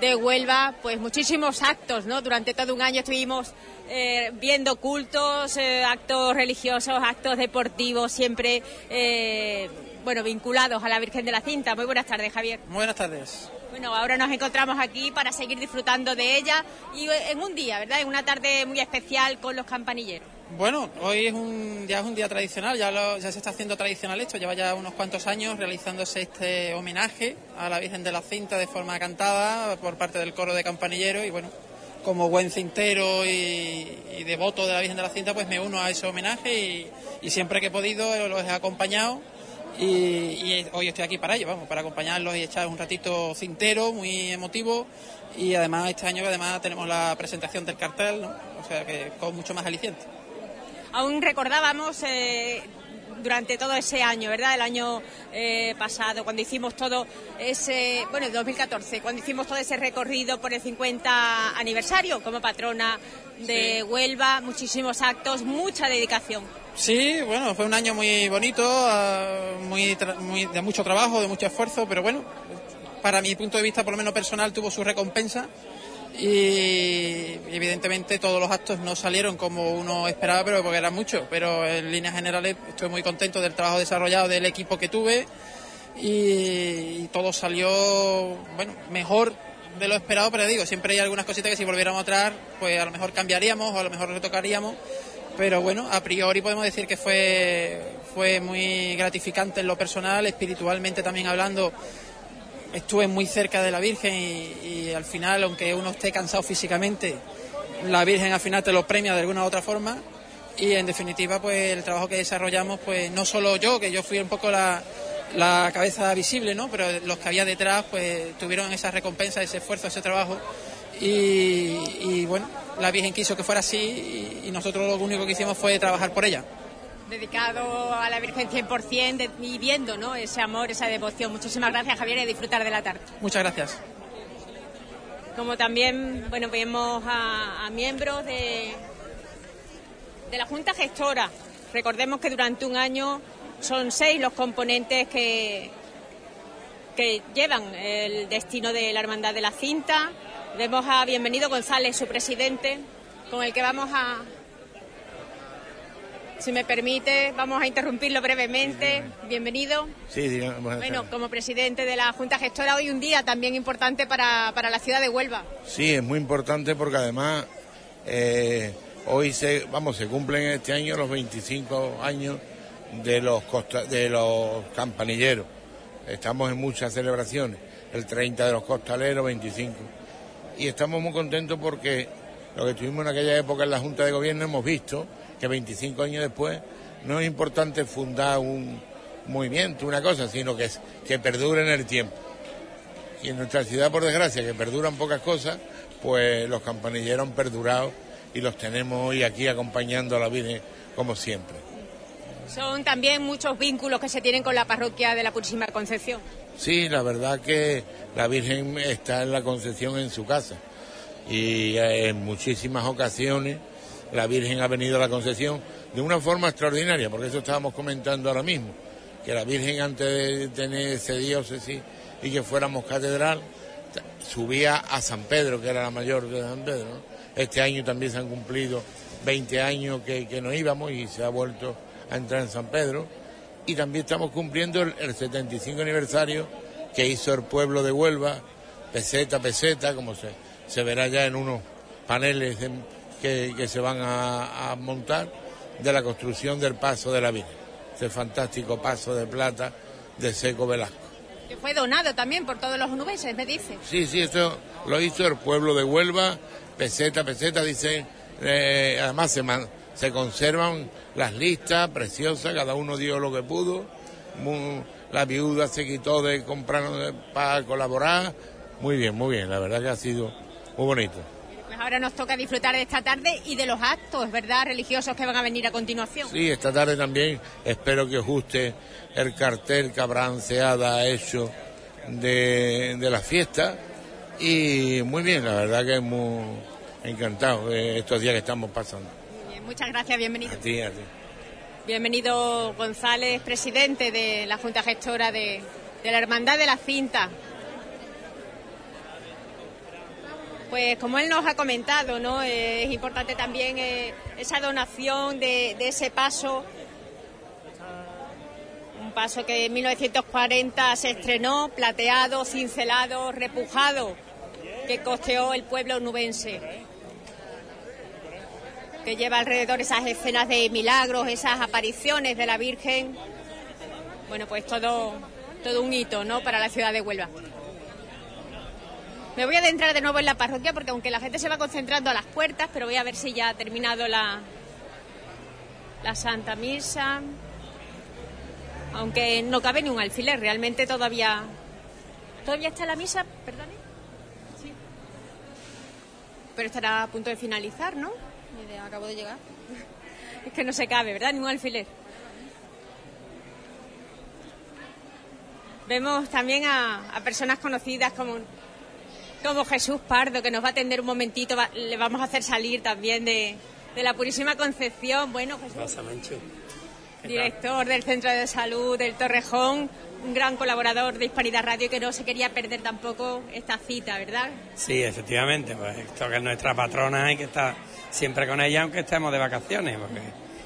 de Huelva, pues muchísimos actos, ¿no? Durante todo un año estuvimos eh, viendo cultos, eh, actos religiosos, actos deportivos, siempre, eh, bueno, vinculados a la Virgen de la Cinta. Muy buenas tardes, Javier. Muy buenas tardes. Bueno, ahora nos encontramos aquí para seguir disfrutando de ella y eh, en un día, ¿verdad? En una tarde muy especial con los campanilleros. Bueno, hoy es un, ya es un día tradicional, ya, lo- ya se está haciendo tradicional esto, lleva ya unos cuantos años realizándose este homenaje a la Virgen de la Cinta de forma cantada por parte del coro de campanilleros y bueno, como buen cintero y, y devoto de la Virgen de la Cinta, pues me uno a ese homenaje y, y siempre que he podido los he acompañado y, y hoy estoy aquí para ello, vamos, para acompañarlos y echar un ratito cintero, muy emotivo y además este año además tenemos la presentación del cartel, ¿no? o sea que con mucho más aliciente. Aún recordábamos eh, durante todo ese año, ¿verdad? El año eh, pasado, cuando hicimos todo ese, bueno, el 2014, cuando hicimos todo ese recorrido por el 50 aniversario como patrona de Huelva, muchísimos actos, mucha dedicación. Sí, bueno, fue un año muy bonito, ah, muy, de mucho trabajo, de mucho esfuerzo, pero bueno, para mi punto de vista, por lo menos personal, tuvo su recompensa y evidentemente todos los actos no salieron como uno esperaba, pero porque eran muchos, pero en líneas generales estoy muy contento del trabajo desarrollado del equipo que tuve y, y todo salió, bueno, mejor de lo esperado, pero digo, siempre hay algunas cositas que si volviéramos a traer, pues a lo mejor cambiaríamos o a lo mejor retocaríamos, pero bueno, a priori podemos decir que fue, fue muy gratificante en lo personal, espiritualmente también hablando, estuve muy cerca de la Virgen y, y al final, aunque uno esté cansado físicamente, la Virgen al final te lo premia de alguna u otra forma. Y en definitiva pues el trabajo que desarrollamos pues no solo yo, que yo fui un poco la, la cabeza visible, ¿no? pero los que había detrás pues tuvieron esa recompensa, ese esfuerzo, ese trabajo y, y, bueno, la Virgen quiso que fuera así y, y nosotros lo único que hicimos fue trabajar por ella. Dedicado a la Virgen 100% de- y viendo ¿no? ese amor, esa devoción. Muchísimas gracias, Javier, y disfrutar de la tarde. Muchas gracias. Como también, bueno, vemos a, a miembros de, de la Junta Gestora. Recordemos que durante un año son seis los componentes que, que llevan el destino de la Hermandad de la Cinta. Vemos a Bienvenido González, su presidente, con el que vamos a, si me permite, vamos a interrumpirlo brevemente. Bienvenido. Sí, digamos, buenas Bueno, como presidente de la Junta Gestora, hoy un día también importante para, para la ciudad de Huelva. Sí, es muy importante porque además eh, hoy se, vamos, se cumplen este año los 25 años de los de los campanilleros. Estamos en muchas celebraciones, el 30 de los costaleros, 25. Y estamos muy contentos porque lo que tuvimos en aquella época en la Junta de Gobierno hemos visto que 25 años después no es importante fundar un movimiento, una cosa, sino que, es, que perdure en el tiempo. Y en nuestra ciudad, por desgracia, que perduran pocas cosas, pues los campanilleros han perdurado y los tenemos hoy aquí acompañando a la Virgen como siempre. Son también muchos vínculos que se tienen con la parroquia de la Purísima Concepción. Sí, la verdad que la Virgen está en la Concepción en su casa y eh, en muchísimas ocasiones la Virgen ha venido a la Concepción de una forma extraordinaria, porque eso estábamos comentando ahora mismo, que la Virgen antes de tener ese diócesis y que fuéramos catedral, subía a San Pedro, que era la mayor de San Pedro. ¿no? Este año también se han cumplido 20 años que, que no íbamos y se ha vuelto a entrar en San Pedro. Y también estamos cumpliendo el, el 75 aniversario que hizo el pueblo de Huelva, peseta peseta, como se, se verá ya en unos paneles de- que, que se van a, a montar, de la construcción del paso de la Virgen, ese fantástico paso de plata de Seco Velasco. Que fue donado también por todos los onubenses, me dice. Sí, sí, esto lo hizo el pueblo de Huelva, peseta, peseta, dice, eh, además se, man- se conservan las listas preciosas, cada uno dio lo que pudo, Mu- la viuda se quitó de comprar eh, para colaborar, muy bien, muy bien, la verdad que ha sido muy bonito. Pues ahora nos toca disfrutar de esta tarde y de los actos, ¿verdad?, religiosos que van a venir a continuación. Sí, esta tarde también espero que os guste el cartel que Abraham Seada ha hecho de, de la fiesta. Y muy bien, la verdad que muy encantado de estos días que estamos pasando. Bien, muchas gracias, bienvenido. A ti, a ti. Bienvenido González, presidente de la Junta Gestora de, de la Hermandad de la Cinta. Pues como él nos ha comentado, ¿no? Eh, es importante también eh, esa donación de, de ese paso, un paso que en 1940 se estrenó, plateado, cincelado, repujado, que costeó el pueblo nubense que lleva alrededor esas escenas de milagros, esas apariciones de la Virgen. Bueno, pues todo, todo un hito, ¿no? Para la ciudad de Huelva. Me voy a adentrar de nuevo en la parroquia porque aunque la gente se va concentrando a las puertas, pero voy a ver si ya ha terminado la, la Santa Misa. Aunque no cabe ni un alfiler, realmente todavía... ¿Todavía está la misa? Perdone. Sí. Pero estará a punto de finalizar, ¿no? Acabo de llegar. Es que no se cabe, ¿verdad? Ni un alfiler. Vemos también a, a personas conocidas como, como Jesús Pardo, que nos va a atender un momentito. va- le vamos a hacer salir también de, de la Purísima Concepción. Bueno, Jesús, director del Centro de Salud del Torrejón, un gran colaborador de Hispanidad Radio que no se quería perder tampoco esta cita, ¿verdad? Sí, efectivamente, pues esto que es nuestra patrona hay que estar siempre con ella aunque estemos de vacaciones, porque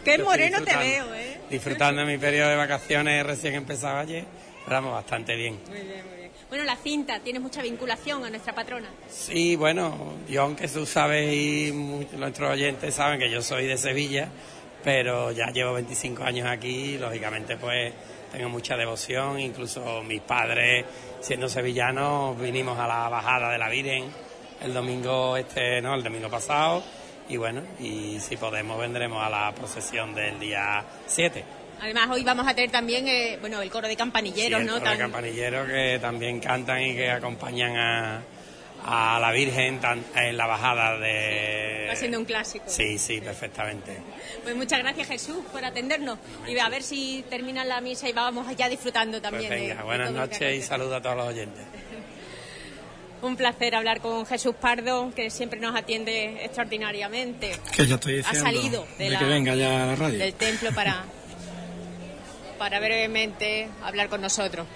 Qué moreno te veo, ¿eh? Disfrutando de mi periodo de vacaciones recién empezado ayer, vamos bastante bien. Muy bien, muy bien. Bueno, la cinta, tienes mucha vinculación a nuestra patrona. Sí, bueno, yo aunque tú sabes y nuestros oyentes saben que yo soy de Sevilla, pero ya llevo 25 años aquí y lógicamente pues tengo mucha devoción, incluso mis padres siendo sevillanos vinimos a la bajada de la Virgen el domingo este, no, el domingo pasado y bueno, y si podemos vendremos a la procesión del día 7. Además, hoy vamos a tener también, eh, bueno, el coro de campanilleros, Sí, el ¿no? coro de campanilleros que también cantan y que acompañan a, a la Virgen en la bajada de... Va siendo un clásico. Sí, sí, perfectamente. Pues muchas gracias, Jesús, por atendernos. Y a ver si termina la misa y vamos allá disfrutando Pues también. venga, de buenas noches y saludos a todos los oyentes. Un placer hablar con Jesús Pardo, que siempre nos atiende extraordinariamente. Que ya estoy Ha diciendo salido de, de la- que venga ya a la radio. del templo para, para brevemente hablar con nosotros.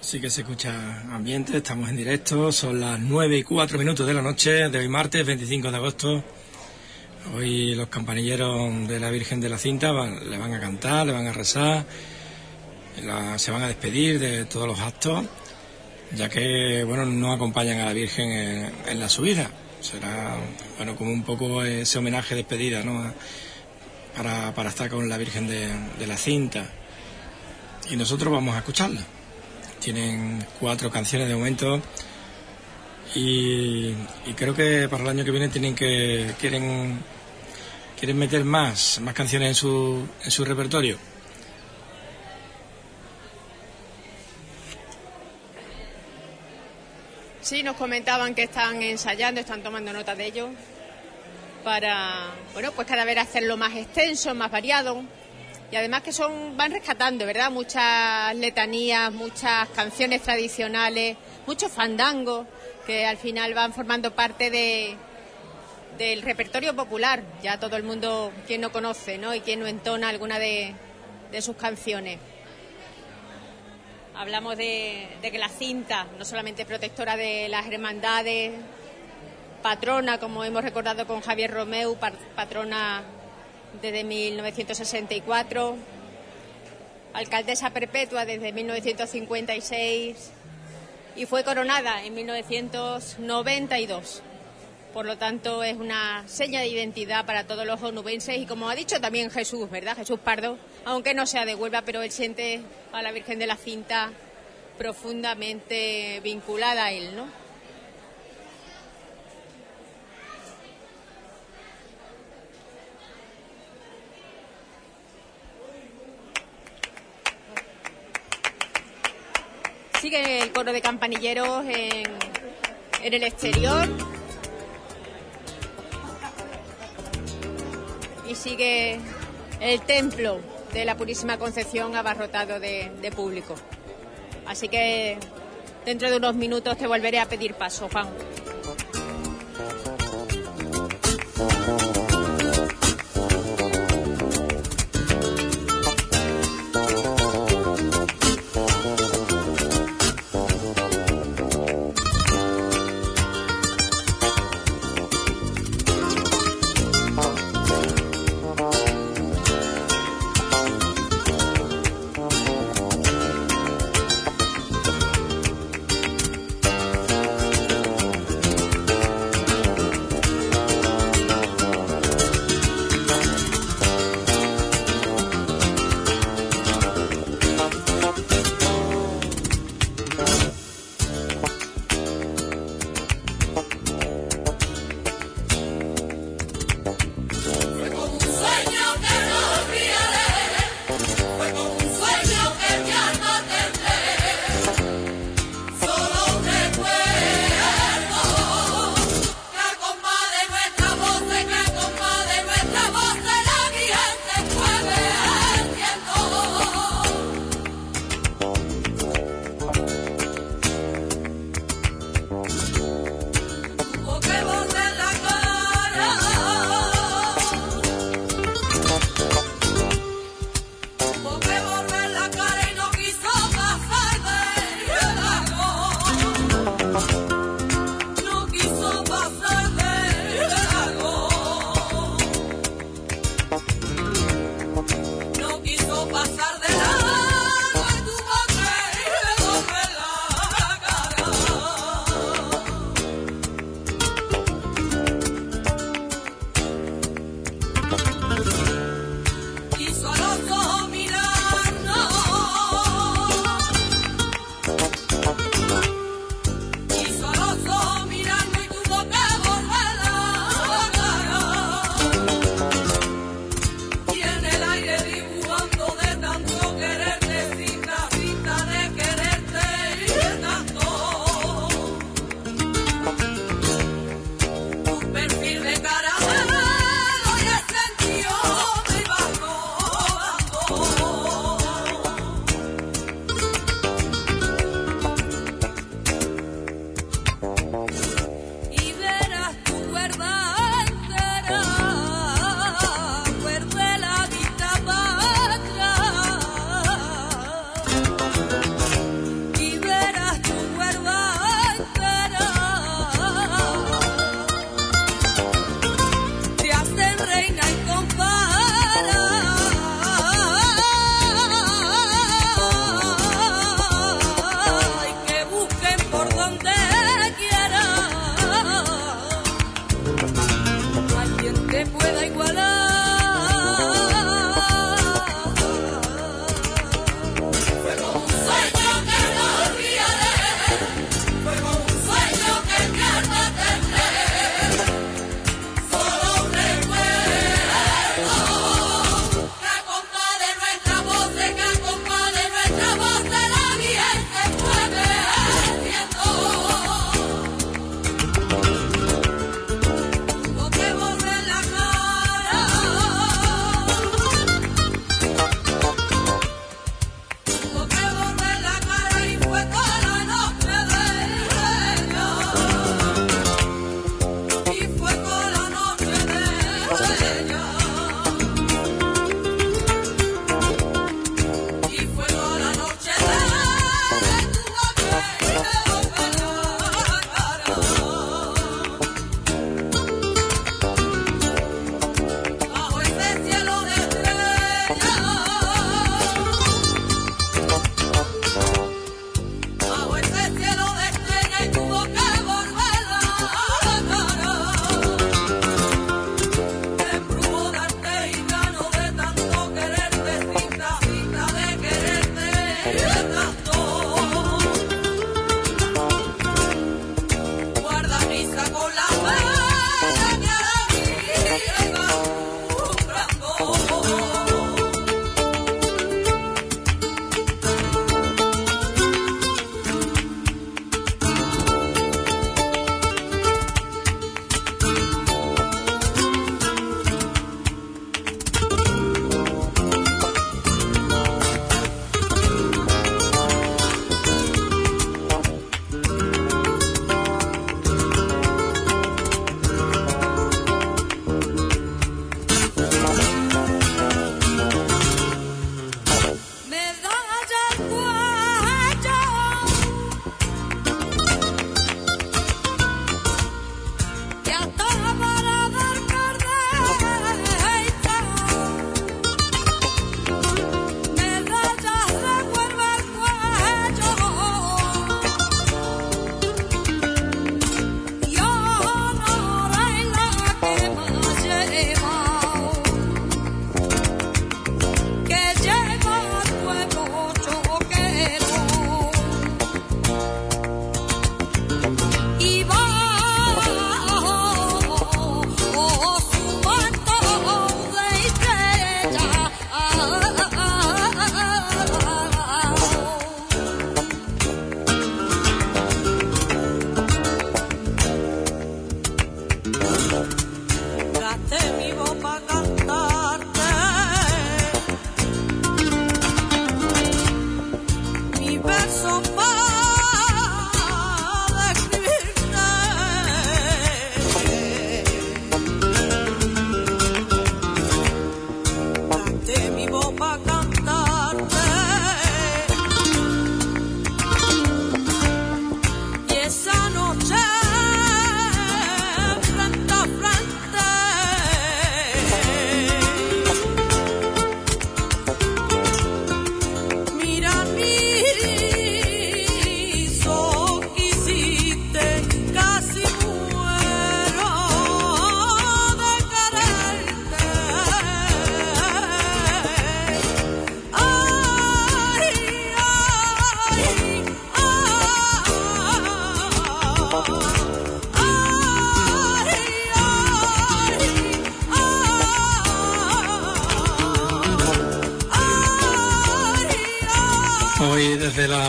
Sí que se escucha ambiente, estamos en directo, son las 9 y 4 minutos de la noche de hoy martes 25 de agosto. Hoy los campanilleros de la Virgen de la Cinta le van a cantar, le van a rezar, se van a despedir de todos los actos, ya que bueno no acompañan a la Virgen en, la subida. Será bueno como un poco ese homenaje despedida, ¿no? Para, para estar con la Virgen de la Cinta. Y nosotros vamos a escucharla tienen cuatro canciones de momento y, creo que para el año que viene tienen que quieren quieren meter más más canciones en su en su repertorio Sí, nos comentaban que están ensayando, están tomando nota de ello para, bueno, pues cada vez hacerlo más extenso, más variado. Y además que son, van rescatando, ¿verdad? Muchas letanías, muchas canciones tradicionales, muchos fandangos que al final van formando parte de, del repertorio popular. Ya todo el mundo, quien no conoce, ¿no? Y quien no entona alguna de, de sus canciones. Hablamos de, de que la cinta, no solamente protectora de las hermandades, patrona, como hemos recordado con Javier Romeu, patrona desde 1964, alcaldesa perpetua desde 1956 y fue coronada en 1992. Por lo tanto, es una seña de identidad para todos los onubenses y como ha dicho también Jesús, ¿verdad? Jesús Pardo, aunque no sea de Huelva, pero él siente a la Virgen de la Cinta profundamente vinculada a él, ¿no? Sigue el coro de campanilleros en, en el exterior. Y sigue el templo de la Purísima Concepción abarrotado de, de público. Así que dentro de unos minutos te volveré a pedir paso, Juan.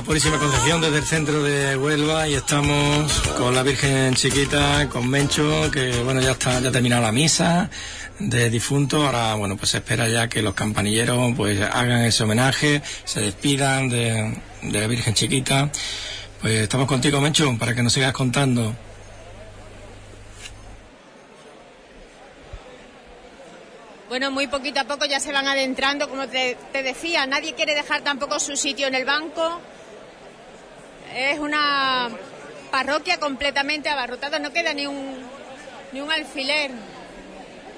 Purísima Concepción, desde el centro de Huelva, y estamos con la Virgen Chiquita, con Mencho, que bueno, ya está, ya ha terminado la misa de difunto. Ahora, bueno, pues se espera ya que los campanilleros pues hagan ese homenaje, se despidan de, la Virgen Chiquita. Pues estamos contigo, Mencho, para que nos sigas contando. Bueno, muy poquito a poco ya se van adentrando, como te decía, nadie quiere dejar tampoco su sitio en el banco. Es una parroquia completamente abarrotada, no queda ni un, ni un alfiler.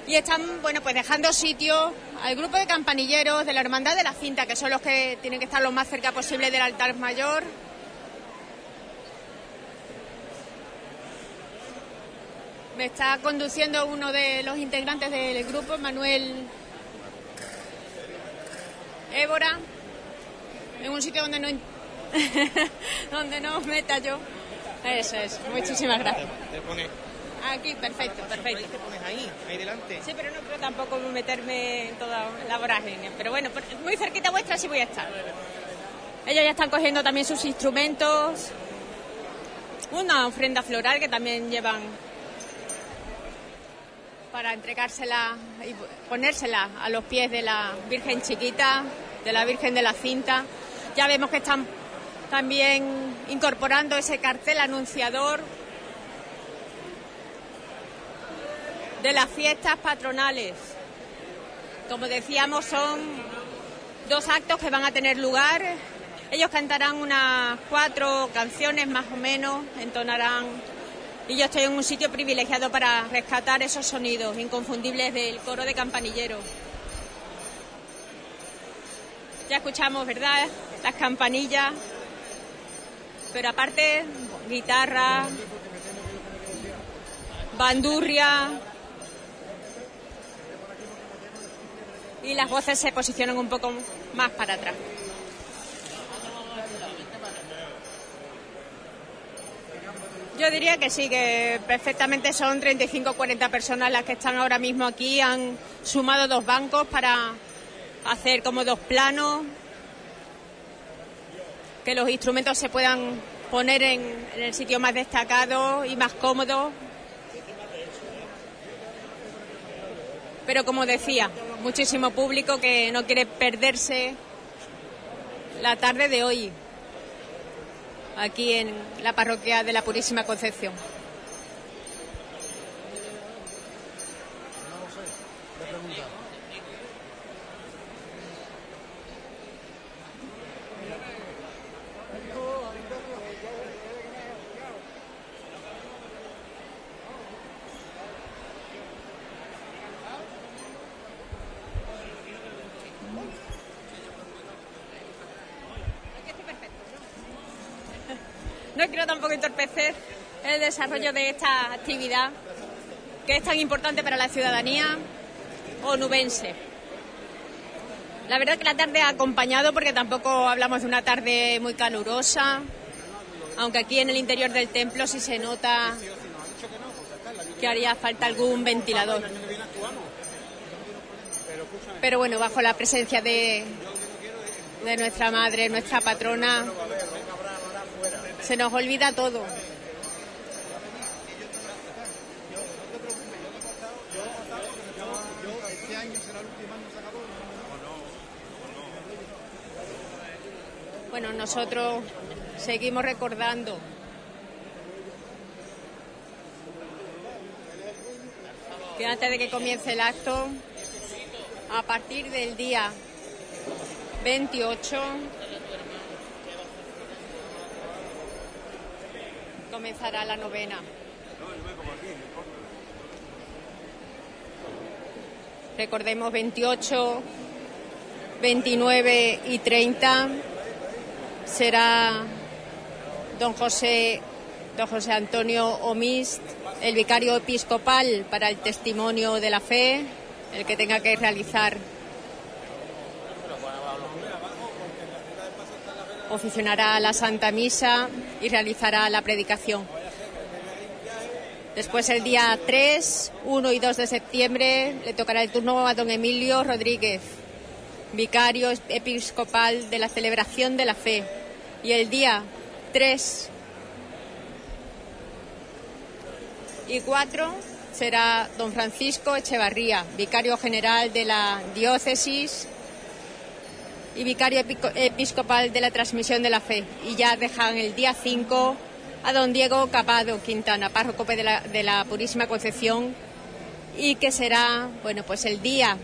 Y están, bueno, pues dejando sitio al grupo de campanilleros de la Hermandad de la Cinta, que son los que tienen que estar lo más cerca posible del altar mayor. Me está conduciendo uno de los integrantes del grupo, Manuel Évora, en un sitio donde no donde no os meta yo. Eso es. Muchísimas gracias. Te pones, Aquí, perfecto, perfecto. te pones ahí, ahí delante. Sí, pero no creo tampoco meterme en toda la vorágine. Pero bueno, muy cerquita vuestra sí voy a estar. Ellos ya están cogiendo también sus instrumentos. Una ofrenda floral que también llevan para entregársela y ponérsela a los pies de la Virgen Chiquita, de la Virgen de la Cinta. Ya vemos que están también incorporando ese cartel anunciador de las fiestas patronales. Como decíamos, son dos actos que van a tener lugar. Ellos cantarán unas cuatro canciones más o menos, entonarán. Y yo estoy en un sitio privilegiado para rescatar esos sonidos inconfundibles del coro de campanilleros. Ya escuchamos, ¿verdad? Las campanillas. Pero aparte, guitarra, bandurria. Y las voces se posicionan un poco más para atrás. Yo diría que sí, que perfectamente son 35 o 40 personas las que están ahora mismo aquí. Han sumado dos bancos para hacer como dos planos, que los instrumentos se puedan poner en, el sitio más destacado y más cómodo. Pero como decía, muchísimo público que no quiere perderse la tarde de hoy aquí en la parroquia de la Purísima Concepción. No quiero tampoco entorpecer el desarrollo de esta actividad que es tan importante para la ciudadanía onubense. La verdad que la tarde ha acompañado porque tampoco hablamos de una tarde muy calurosa, aunque aquí en el interior del templo sí se nota que haría falta algún ventilador. Pero bueno, bajo la presencia de, de nuestra madre, nuestra patrona, se nos olvida todo. Bueno, nosotros seguimos recordando que antes de que comience el acto, a partir del día 28, comenzará la novena. Recordemos 28, 29 y 30 será don José, don José Antonio Omist, el vicario episcopal para el testimonio de la fe, el que tenga que realizar. Oficionará la Santa Misa y realizará la predicación. Después el día 3, 1 y 2 de septiembre le tocará el turno a don Emilio Rodríguez, vicario episcopal de la celebración de la fe. Y el día 3 y 4 será don Francisco Echevarría, vicario general de la diócesis y vicario episcopal de la transmisión de la fe. Y ya dejan el día 5 a don Diego Capado Quintana, párroco de la, de la Purísima Concepción, y que será, bueno, pues el día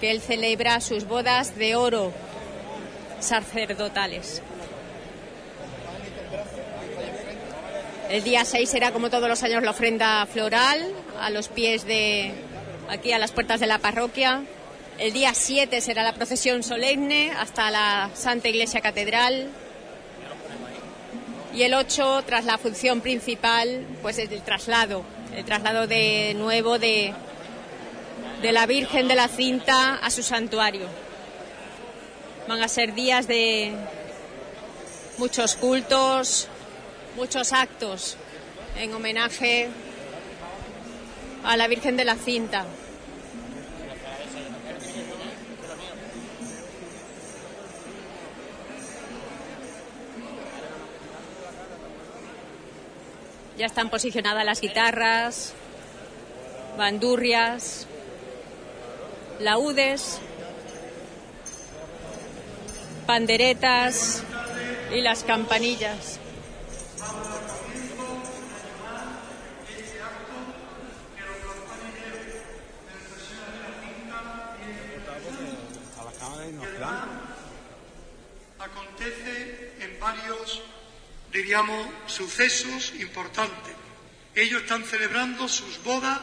que él celebra sus bodas de oro sacerdotales. El día 6 será, como todos los años, la ofrenda floral a los pies de, aquí a las puertas de la parroquia. El día 7 será la procesión solemne hasta la Santa Iglesia Catedral. Y el 8, tras la función principal, pues es el traslado, el traslado de nuevo de, de la Virgen de la Cinta a su santuario. Van a ser días de muchos cultos, muchos actos en homenaje a la Virgen de la Cinta. Ya están posicionadas las guitarras, bandurrias, laúdes, panderetas y las campanillas. acontece en varios, diríamos, sucesos importantes. Ellos están celebrando sus bodas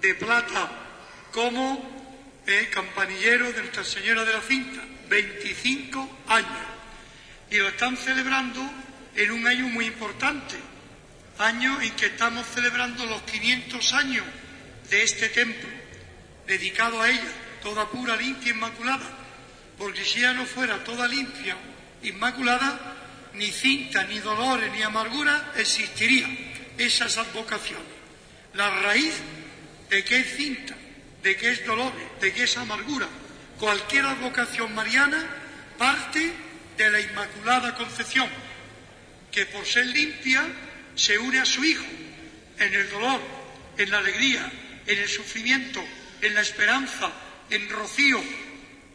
de plata como eh, campanillero de Nuestra Señora de la Cinta, 25 años. Y lo están celebrando en un año muy importante, año en que estamos celebrando los 500 años de este templo, dedicado a ella, toda pura, limpia, inmaculada porque si ella no fuera toda limpia, inmaculada, ni cinta, ni dolores, ni amargura existiría esas advocaciones. La raíz de que es cinta, de que es dolores, de que es amargura, cualquier advocación mariana parte de la Inmaculada Concepción, que por ser limpia se une a su Hijo en el dolor, en la alegría, en el sufrimiento, en la esperanza, en rocío,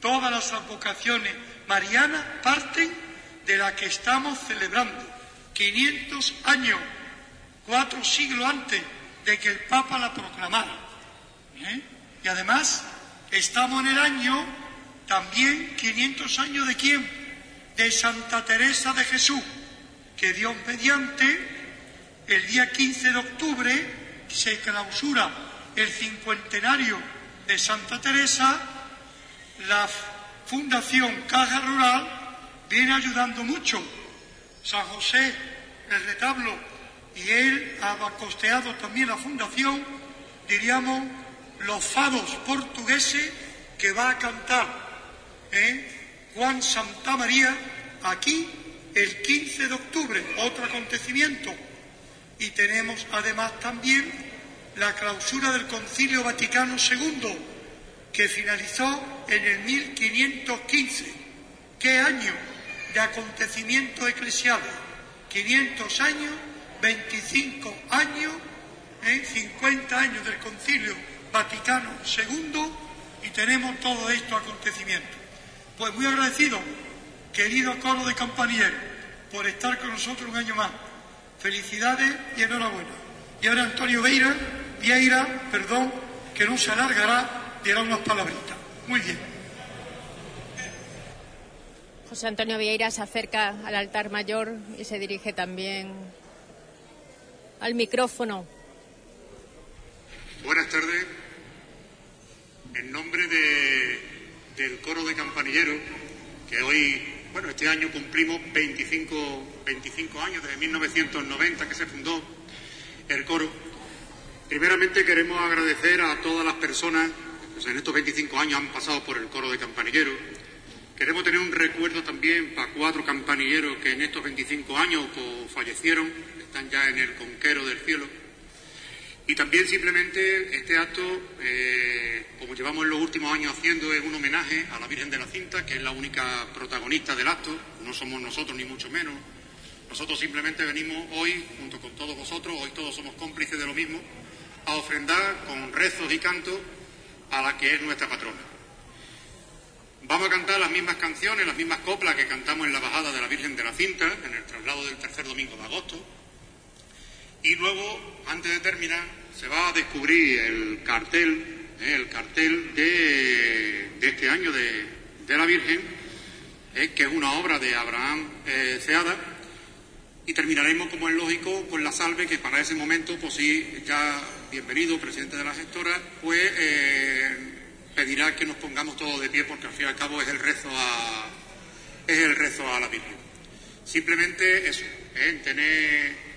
Todas las advocaciones marianas parten de la que estamos celebrando. 500 años, cuatro siglos antes de que el Papa la proclamara. ¿Eh? Y además, estamos en el año también 500 años de quién? De Santa Teresa de Jesús, que Dios mediante, el día 15 de octubre se clausura el cincuentenario de Santa Teresa la Fundación Caja Rural viene ayudando mucho. San José, el retablo, y él ha costeado también la fundación, diríamos, los fados portugueses que va a cantar ¿eh? Juan Santa María aquí el 15 de octubre, otro acontecimiento. Y tenemos además también la clausura del Concilio Vaticano II, que finalizó en el 1515. ¿Qué año de acontecimientos eclesiales? 500 años, 25 años, ¿eh? 50 años del Concilio Vaticano II y tenemos todos estos acontecimientos. Pues muy agradecido Querido coro de campanilleros, por estar con nosotros un año más. Felicidades y enhorabuena. Y ahora Antonio Vieira, Vieira, perdón, que no se alargará, dirá unas palabritas. Muy bien. José Antonio Vieira se acerca al altar mayor y se dirige también al micrófono. Buenas tardes. En nombre de- del coro de campanilleros, que hoy, bueno, este año cumplimos 25, 25 años, desde 1990 que se fundó el coro. Primeramente queremos agradecer a todas las personas que en estos 25 años han pasado por el coro de campanilleros. Queremos tener un recuerdo también para cuatro campanilleros que en estos 25 años pues, fallecieron, están ya en el conquero del cielo. Y también simplemente este acto, eh, como llevamos los últimos años haciendo, es un homenaje a la Virgen de la Cinta, que es la única protagonista del acto, no somos nosotros ni mucho menos. Nosotros simplemente venimos hoy, junto con todos vosotros, hoy todos somos cómplices de lo mismo, a ofrendar con rezos y cantos a la que es nuestra patrona. Vamos a cantar las mismas canciones, las mismas coplas que cantamos en la bajada de la Virgen de la Cinta, en el traslado del tercer domingo de agosto. Y luego, antes de terminar, se va a descubrir el cartel, eh, el cartel de, este año de, la Virgen, eh, que es una obra de Abraham eh, Ceada. Y terminaremos, como es lógico, con la salve, que para ese momento, pues sí, ya bienvenido, presidente de la gestora, pues pedirá que nos pongamos todos de pie, porque al fin y al cabo es el rezo a, es el rezo a la Virgen. Simplemente eso, tener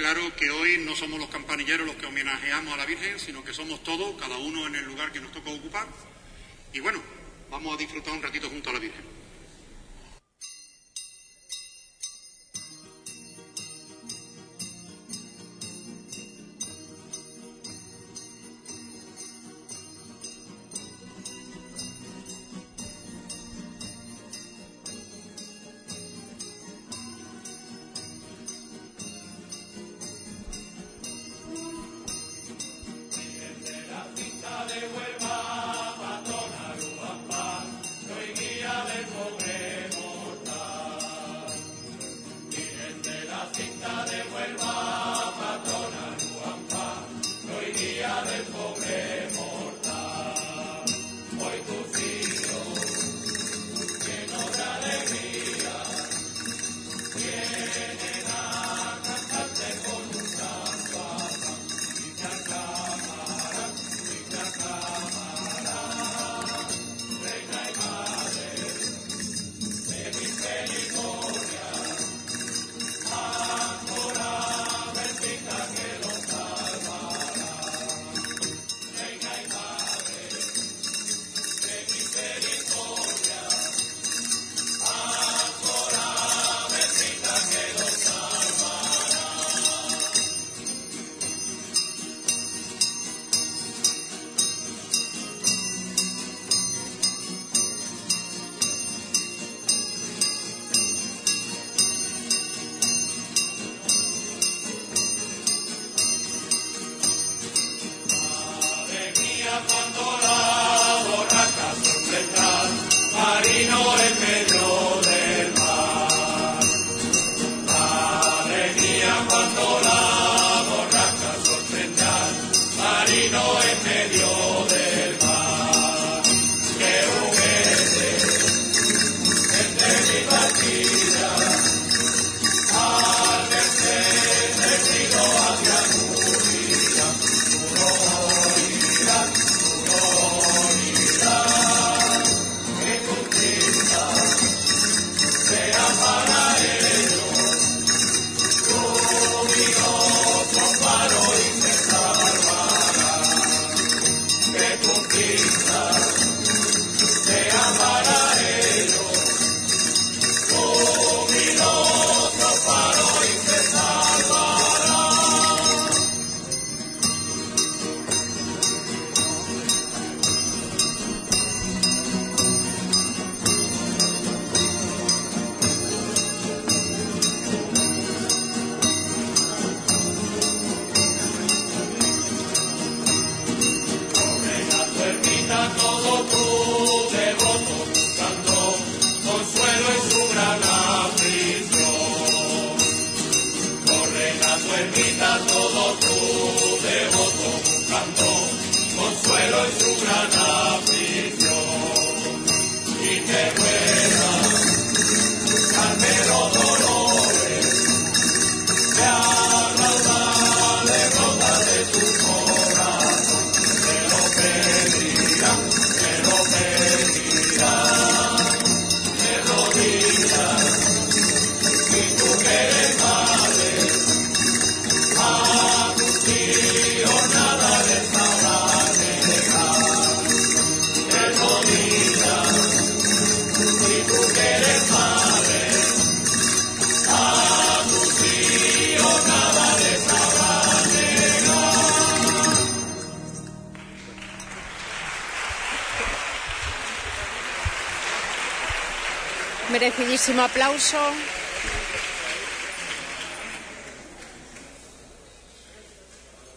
claro que hoy no somos los campanilleros los que homenajeamos a la Virgen, sino que somos todos, cada uno en el lugar que nos toca ocupar. Y bueno, vamos a disfrutar un ratito junto a la Virgen.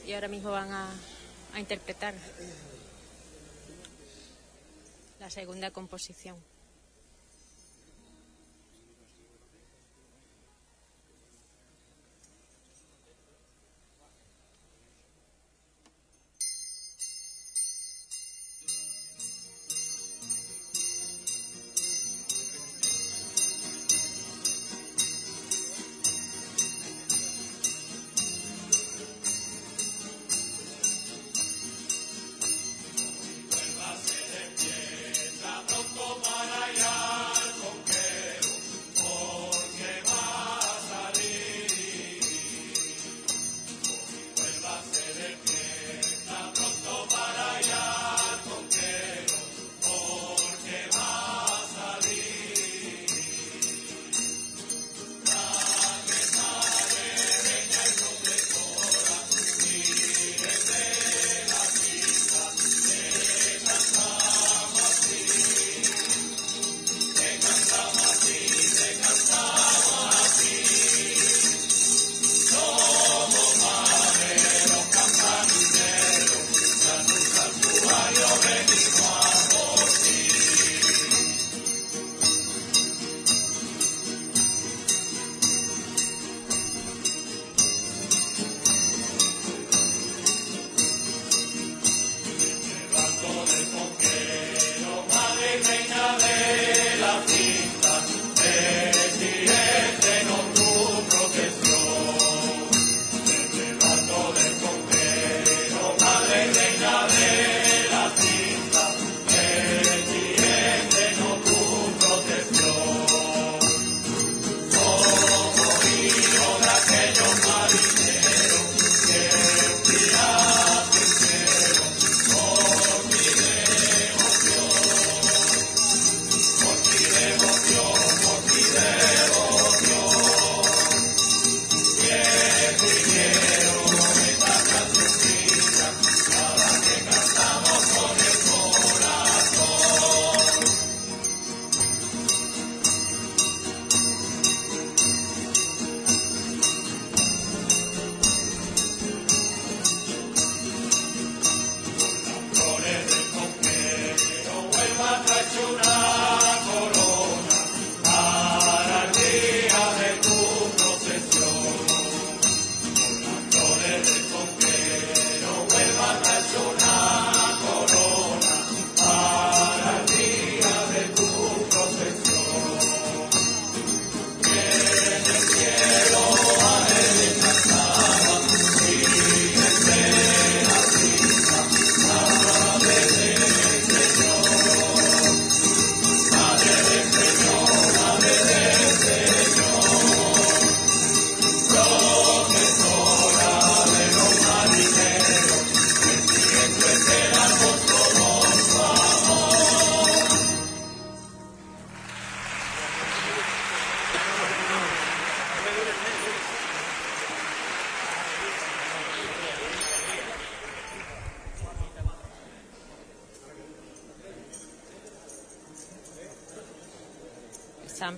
Y ahora mismo van a interpretar la segunda composición.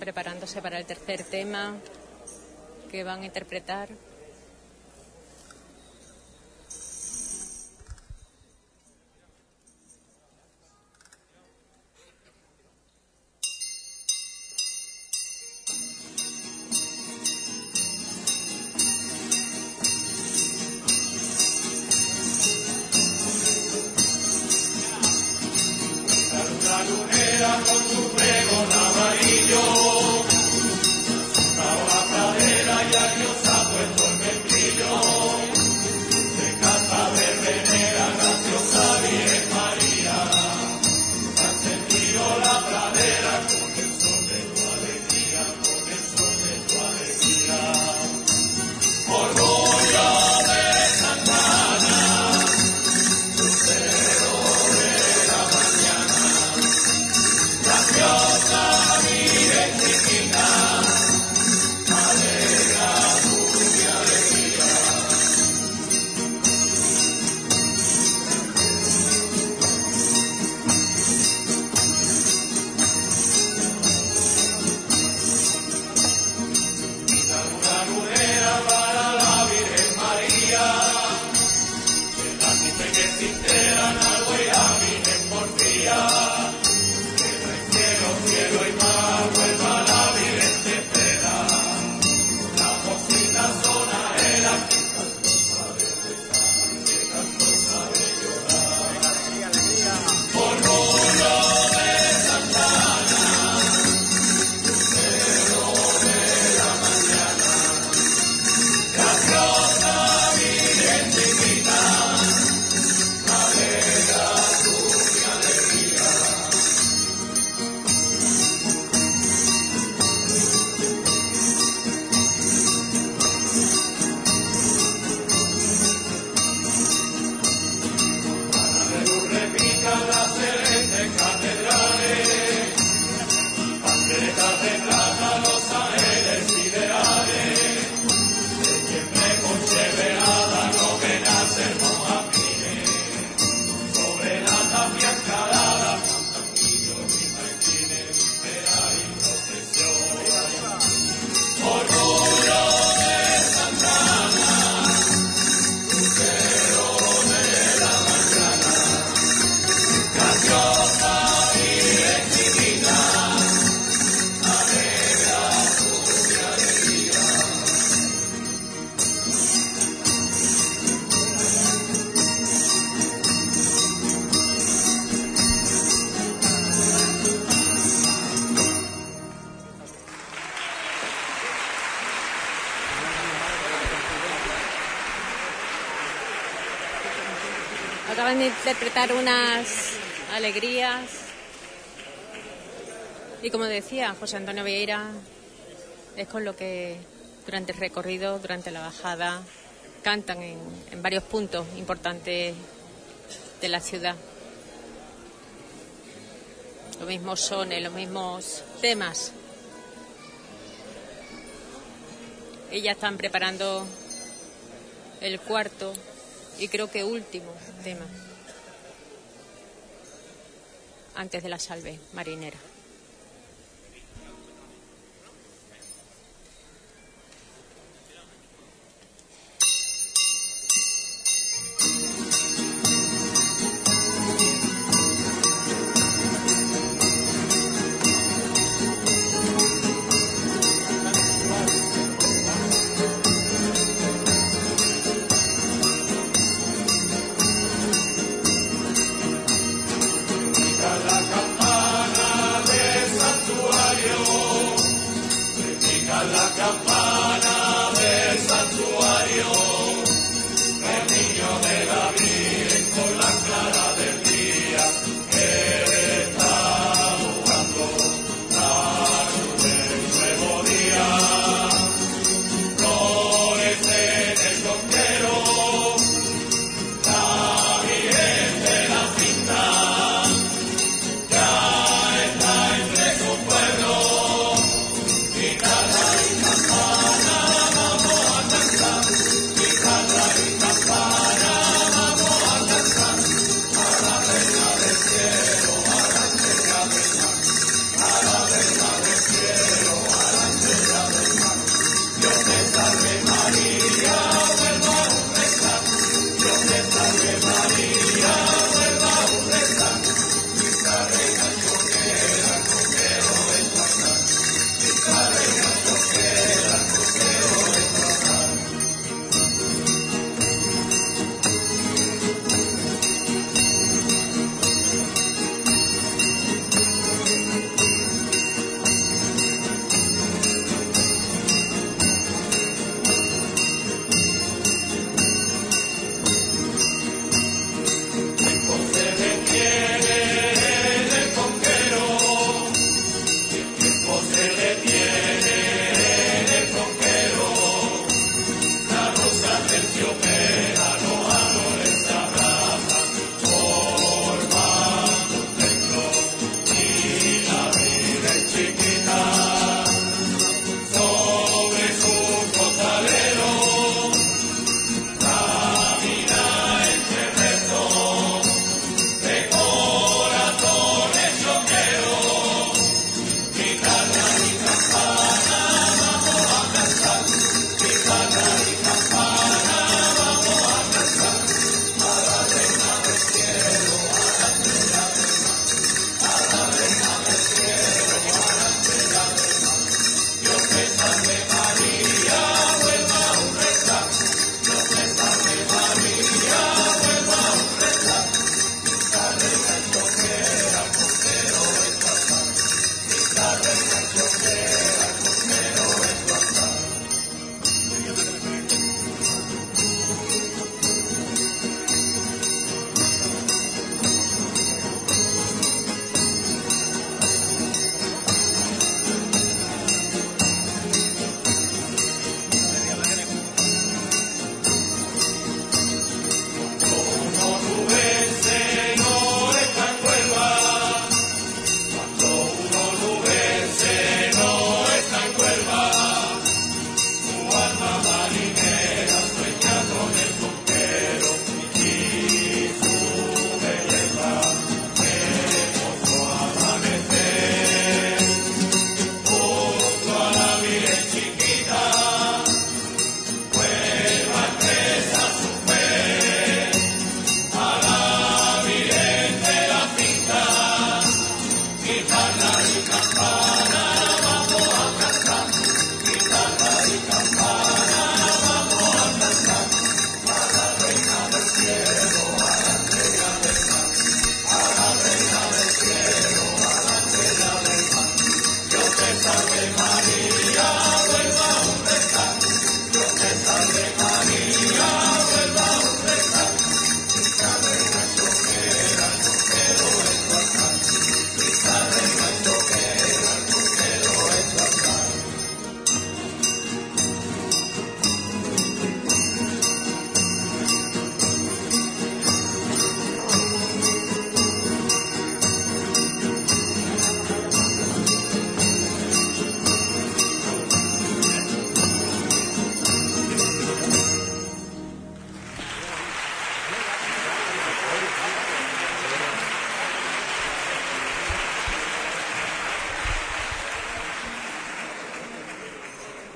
preparándose para el tercer tema que van a interpretar. unas alegrías. Y como decía José Antonio Vieira, es con lo que durante el recorrido, durante la bajada, cantan en, en varios puntos importantes de la ciudad. Los mismos sones, los mismos temas. Y ya están preparando el cuarto y creo que último tema antes de la salve marinera.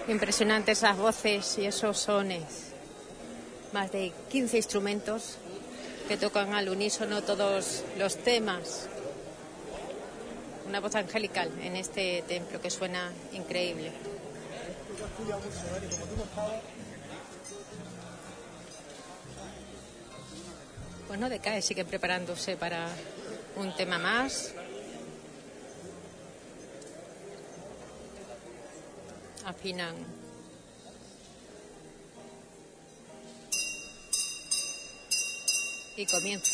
Impresionante esas voces y esos sones. Más de 15 instrumentos que tocan al unísono todos los temas. Una voz angelical en este templo que suena increíble. Pues no decae, siguen preparándose para un tema más. a Y comienza.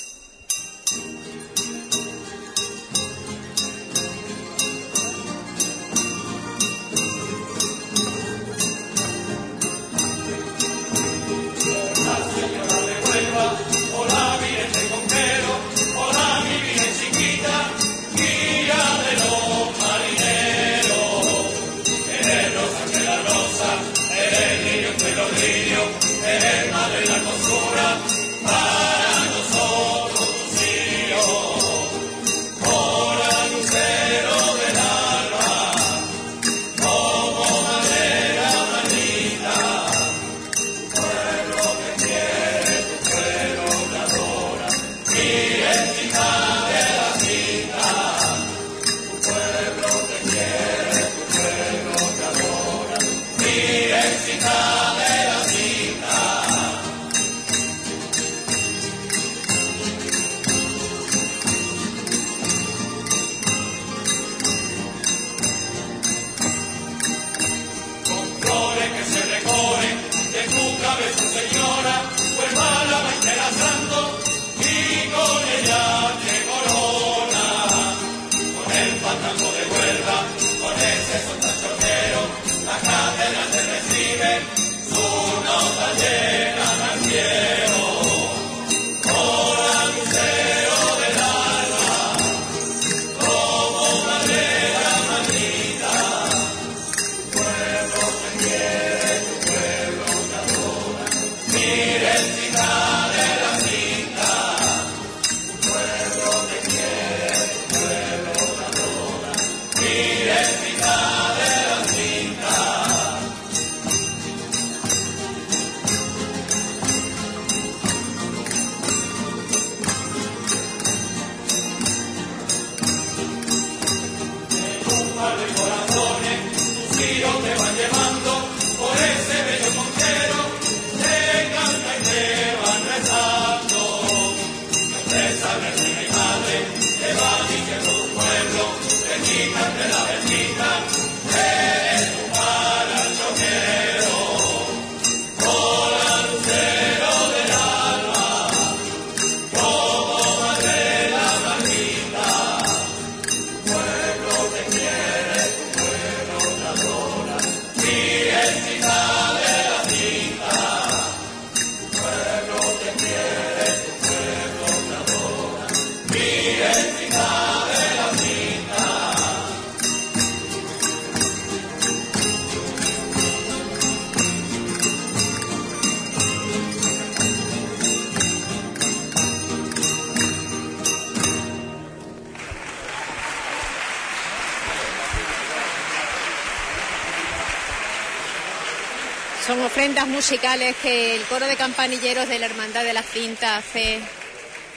canciones que el coro de campanilleros de la Hermandad de la Cinta hace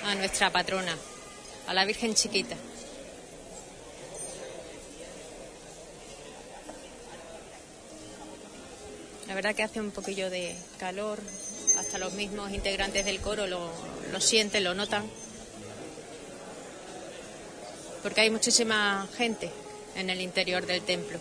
a nuestra patrona, a la Virgen Chiquita. La verdad que hace un poquillo de calor, hasta los mismos integrantes del coro lo sienten, lo notan, porque hay muchísima gente en el interior del templo.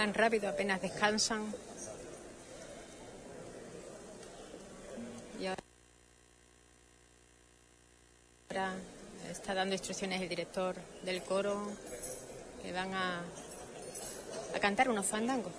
Van rápido, apenas descansan. Y ahora está dando instrucciones el director del coro que van a, a cantar unos fandangos.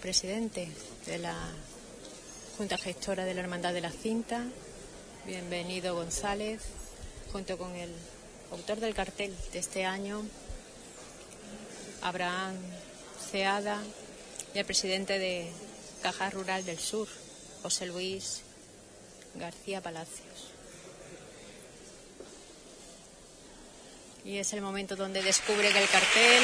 Presidente de la Junta Gestora de la Hermandad de la Cinta, bienvenido González, junto con el autor del cartel de este año, Abraham Ceada, y el presidente de Caja Rural del Sur, José Luis García Palacios. Y es el momento donde descubre que el cartel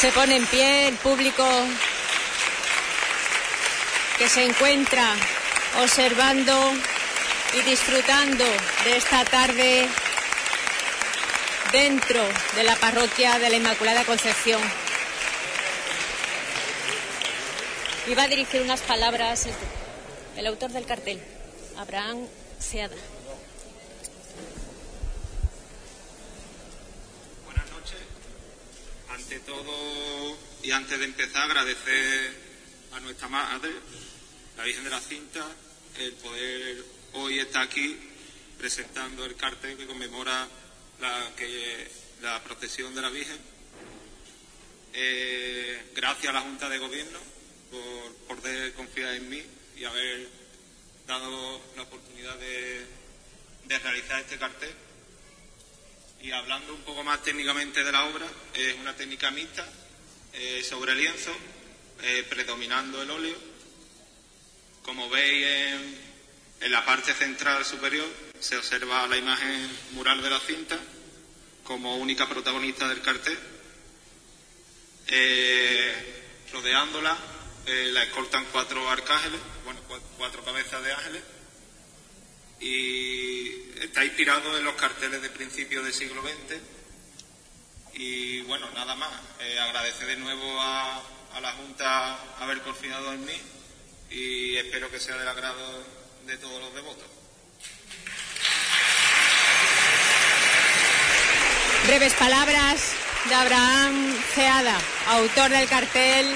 se pone en pie el público que se encuentra observando y disfrutando de esta tarde dentro de la parroquia de la Inmaculada Concepción. Y va a dirigir unas palabras el, el autor del cartel, Abraham Seada. Buenas noches. Ante todo y antes de empezar, agradecer a nuestra madre, la Virgen de la Cinta, el poder hoy estar aquí presentando el cartel que conmemora la, que, la procesión de la Virgen. Eh, gracias a la Junta de Gobierno por poder confiar en mí y haber dado la oportunidad de, de realizar este cartel. Y hablando un poco más técnicamente de la obra, es una técnica mixta eh, sobre lienzo, eh, predominando el óleo. Como veis en, la parte central superior se observa la imagen mural de la cinta como única protagonista del cartel. Eh, rodeándola la escoltan cuatro arcángeles, bueno, cua- cuatro cabezas de ángeles, y está inspirado en los carteles de principios del siglo XX. Y bueno, nada más, eh, agradecer de nuevo a, a la Junta haber confiado en mí y espero que sea del agrado de todos los devotos. Breves palabras de Abraham Ceada, autor del cartel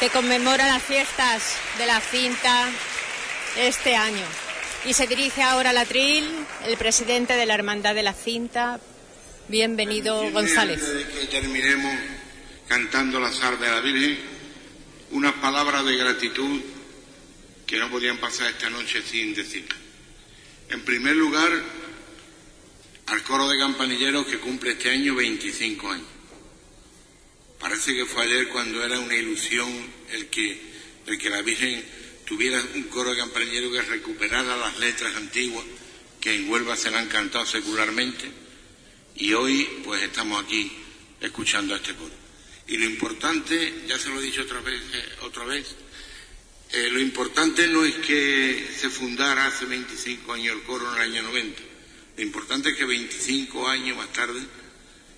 que conmemora las fiestas de la cinta este año. Y se dirige ahora al atril el presidente de la Hermandad de la Cinta, bienvenido González. Antes de que terminemos cantando la salve a la Virgen, unas palabras de gratitud que no podían pasar esta noche sin decir. En primer lugar, al coro de campanilleros que cumple este año 25 años. Parece que fue ayer cuando era una ilusión el que, el que la Virgen tuviera un coro de campanilleros que recuperara las letras antiguas que en Huelva se le han cantado secularmente y hoy pues estamos aquí escuchando a este coro. Y lo importante, ya se lo he dicho otra vez, eh, otra vez eh, lo importante no es que se fundara hace 25 años el coro en el año 90. Lo importante es que 25 años más tarde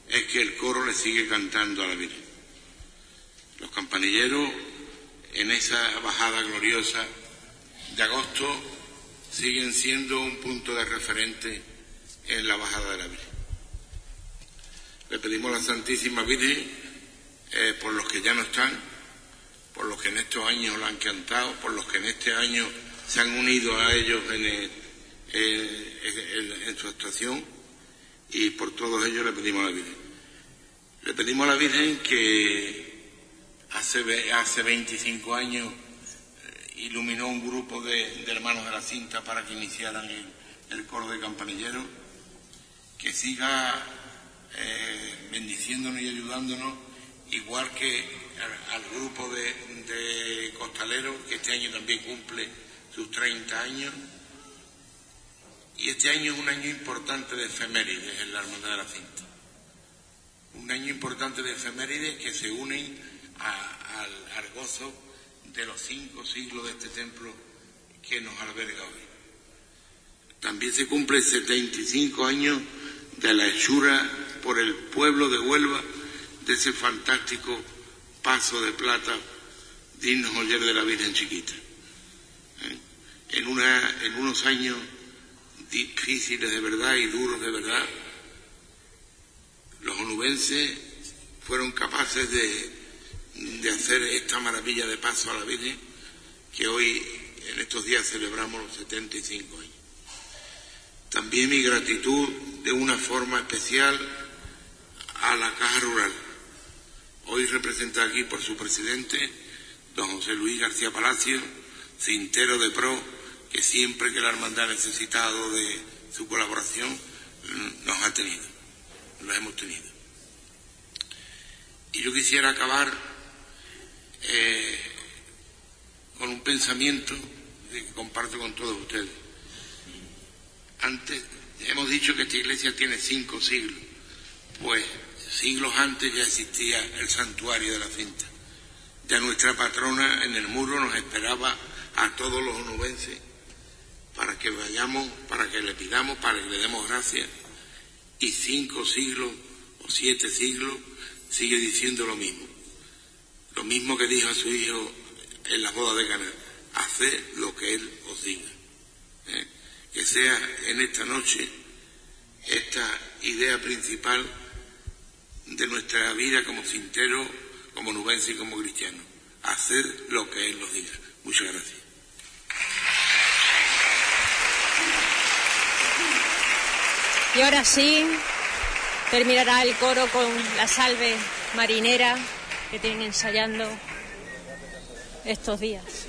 es que el coro le sigue cantando a la Virgen. Los campanilleros en esa bajada gloriosa de agosto siguen siendo un punto de referente en la bajada de la Virgen. Le pedimos a la Santísima Virgen eh, por los que ya no están, por los que en estos años la han cantado, por los que en este año se han unido a ellos en, el- en- en- en su actuación y por todos ellos le pedimos a la Virgen. Le pedimos a la Virgen que hace, hace 25 años eh, iluminó un grupo de, hermanos de la cinta para que iniciaran el, coro de campanilleros, que siga eh, bendiciéndonos y ayudándonos, igual que al, al grupo de, de costaleros, que este año también cumple sus 30 años. Y este año es un año importante de efemérides en la Hermandad de la Cinta. Un año importante de efemérides que se unen a- al, al gozo de los cinco siglos de este templo que nos alberga hoy. También se cumple 75 años de la hechura por el pueblo de Huelva de ese fantástico paso de plata digno joyer de la Virgen Chiquita. ¿Eh? En, una, en unos años difíciles de verdad y duros de verdad, los onubenses fueron capaces de, de hacer esta maravilla de paso a la Virgen que hoy en estos días celebramos los 75 años. También mi gratitud de una forma especial a la Caja Rural, hoy representada aquí por su presidente, don José Luis García Palacio, cintero de PRO, que siempre que la hermandad ha necesitado de su colaboración mm, nos ha tenido, nos hemos tenido. Y yo quisiera acabar eh, con un pensamiento que comparto con todos ustedes. Antes hemos dicho que esta iglesia tiene cinco siglos, pues siglos antes ya existía el santuario de la cinta. Ya nuestra patrona en el muro nos esperaba a todos los onubenses para que vayamos, para que le pidamos, para que le demos gracias. Y cinco siglos o siete siglos sigue diciendo lo mismo. Lo mismo que dijo a su hijo en la boda de Cana. Haced lo que él os diga. ¿eh? Que sea en esta noche esta idea principal de nuestra vida como cintero, como nubense y como cristiano. Hacer lo que él nos diga. Muchas gracias. Y ahora sí, terminará el coro con la salve marinera que tienen ensayando estos días.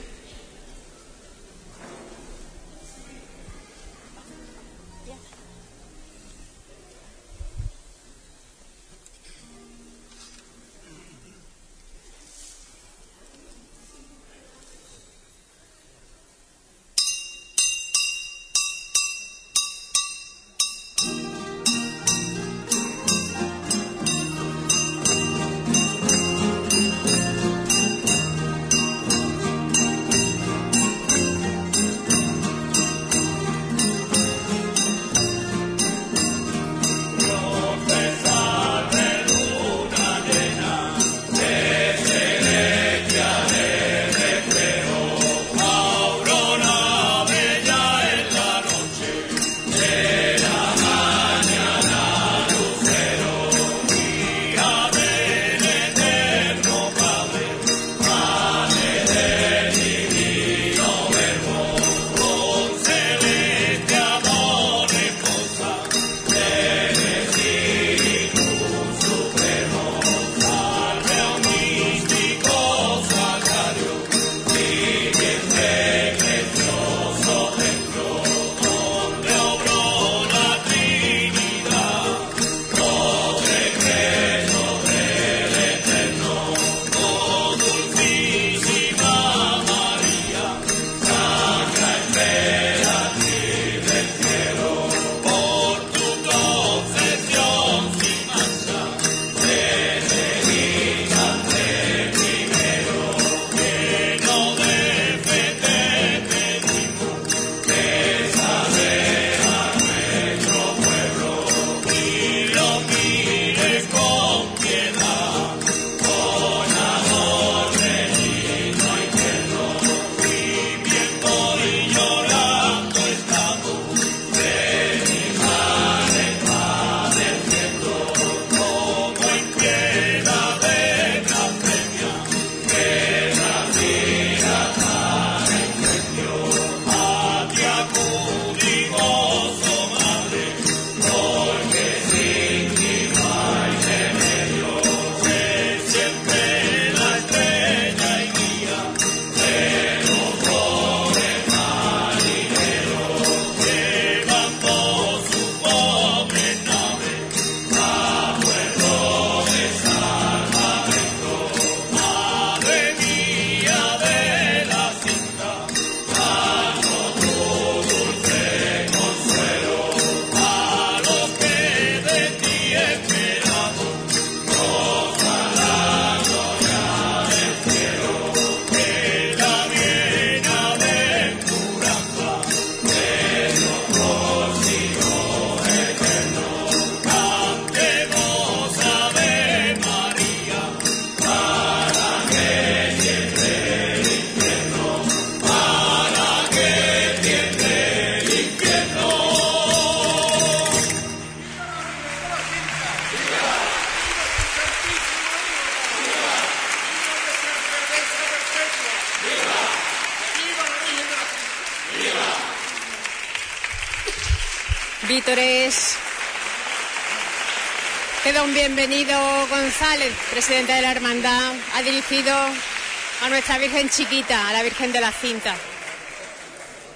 Bienvenido González, presidente de la Hermandad, ha dirigido a nuestra Virgen chiquita, a la Virgen de la Cinta.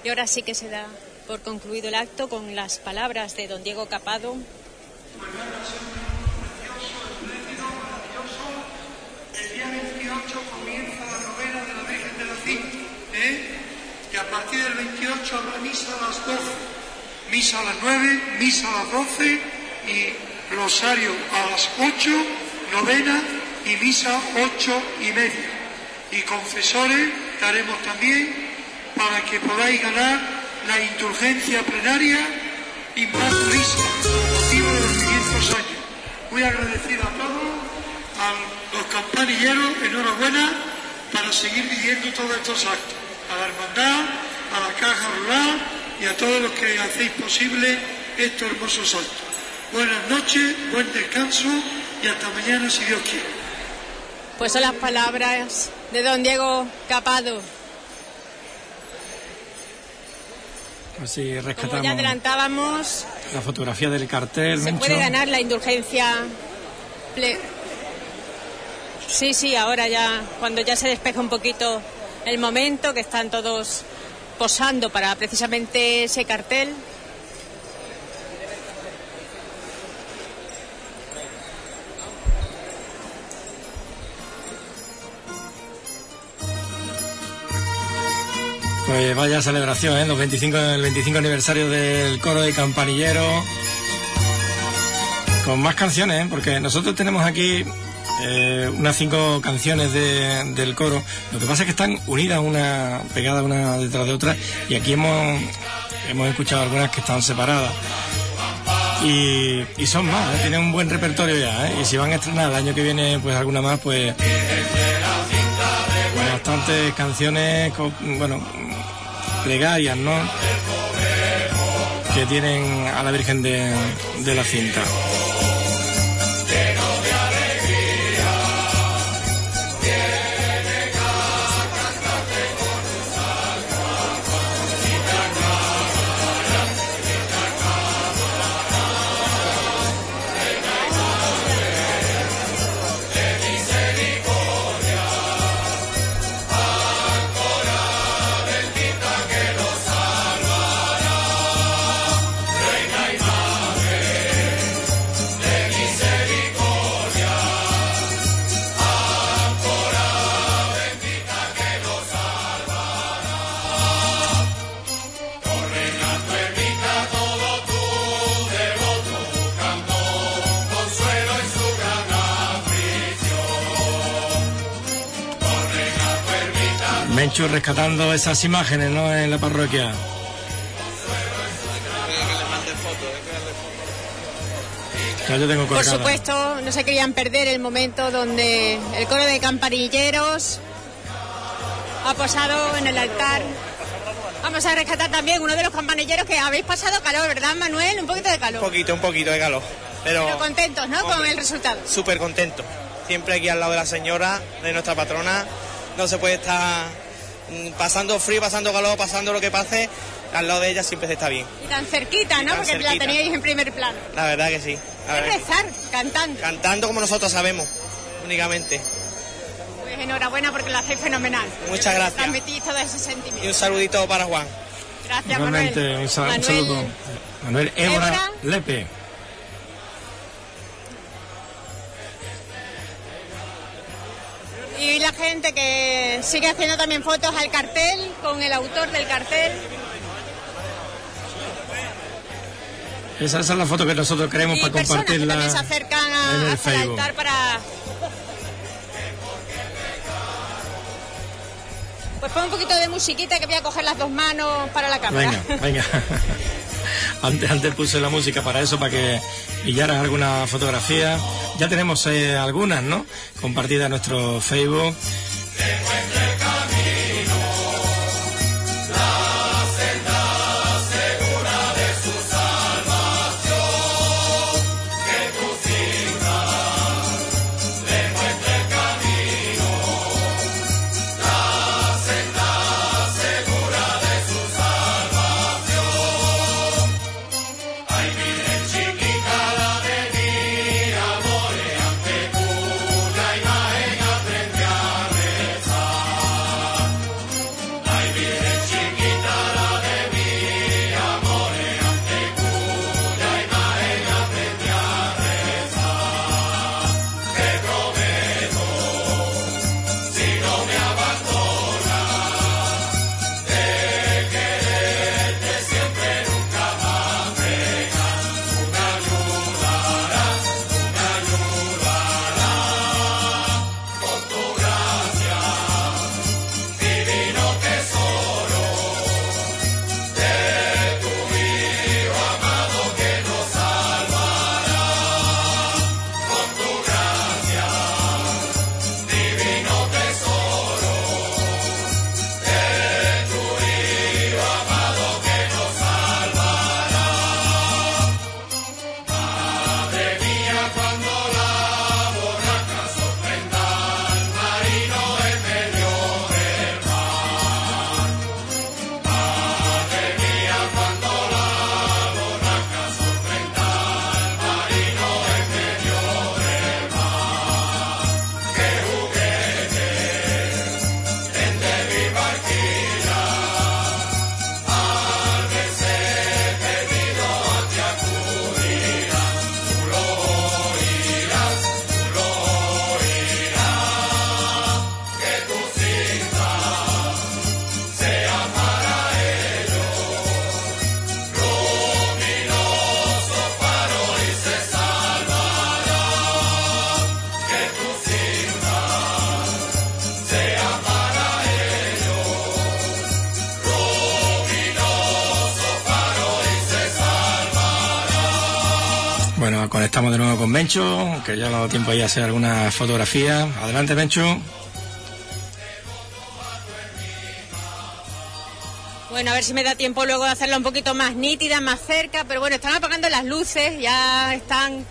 Y ahora sí que se da por concluido el acto con las palabras de don Diego Capado. El día 28 comienza la novena de la Virgen de la Cinta, y a partir del 28 habrá misa a las 12, misa a las 9, misa a las 12 y rosario a las 8, novena y misa 8 y media. Y confesores daremos también para que podáis ganar la indulgencia plenaria y más risa, motivo de los 500 años. Muy agradecido a todos, a los campanilleros, enhorabuena para seguir viviendo todos estos actos. A la hermandad, a la caja rural y a todos los que hacéis posible estos hermosos actos. Buenas noches, buen descanso y hasta mañana si Dios quiere. Pues son las palabras de don Diego Capado. Así Como ya rescatamos adelantábamos, la fotografía del cartel, se Mencho. puede ganar la indulgencia. ple- Sí, sí, ahora ya, cuando ya se despeja un poquito el momento, que están todos posando para precisamente ese cartel. Pues vaya celebración, ¿eh? Los 25, el 25 aniversario del coro de Campanillero. Con más canciones, ¿eh? Porque nosotros tenemos aquí eh, unas cinco canciones de- del coro. Lo que pasa es que están unidas una pegadas una detrás de otra y aquí hemos, hemos escuchado algunas que están separadas. Y, son más, ¿eh? tienen un buen repertorio ya, ¿eh? Y si van a estrenar el año que viene, pues alguna más, pues bastantes canciones, con- bueno, plegarias, ¿no? Que tienen a la Virgen de, de la Cinta. Menchu rescatando esas imágenes, ¿no? En la parroquia. Ya yo tengo Por supuesto, no se querían perder el momento donde el coro de campanilleros ha posado en el altar. Vamos a rescatar también uno de los campanilleros que habéis pasado calor, ¿verdad, Manuel? Un poquito de calor. Un poquito, un poquito de calor. Pero Pero contentos, ¿no? Con el resultado. súper contento. Siempre aquí al lado de la señora, de nuestra patrona. No se puede estar pasando frío, pasando calor, pasando lo que pase. Al lado de ella siempre se está bien. Y tan cerquita, ¿no? tan Porque la teníais en primer plano. La verdad que sí. Es rezar, cantando. Cantando como nosotros sabemos, únicamente. Pues enhorabuena porque lo hacéis fenomenal. Muchas gracias. Transmitís todo ese Y sentimiento. un saludito para Juan. Gracias, Igualmente, Manuel. un, sal- un Manuel, saludo. Manuel Évora. Lepe. Y la gente que sigue haciendo también fotos al cartel, con el autor del cartel. Esa, esa es la foto que nosotros queremos y para personas que también se acercan a- en el Facebook. para... Pues pon un poquito de musiquita que voy a coger las dos manos para la cámara. Venga, venga. Antes, antes puse la música para eso, para que pillaras alguna fotografía. Ya tenemos eh, algunas, ¿no? Compartidas en nuestro Facebook. Mencho, que ya ha dado tiempo ahí a hacer algunas fotografías. Adelante, Mencho. Bueno, a ver si me da tiempo luego de hacerla un poquito más nítida, más cerca, pero bueno, están apagando las luces, ya están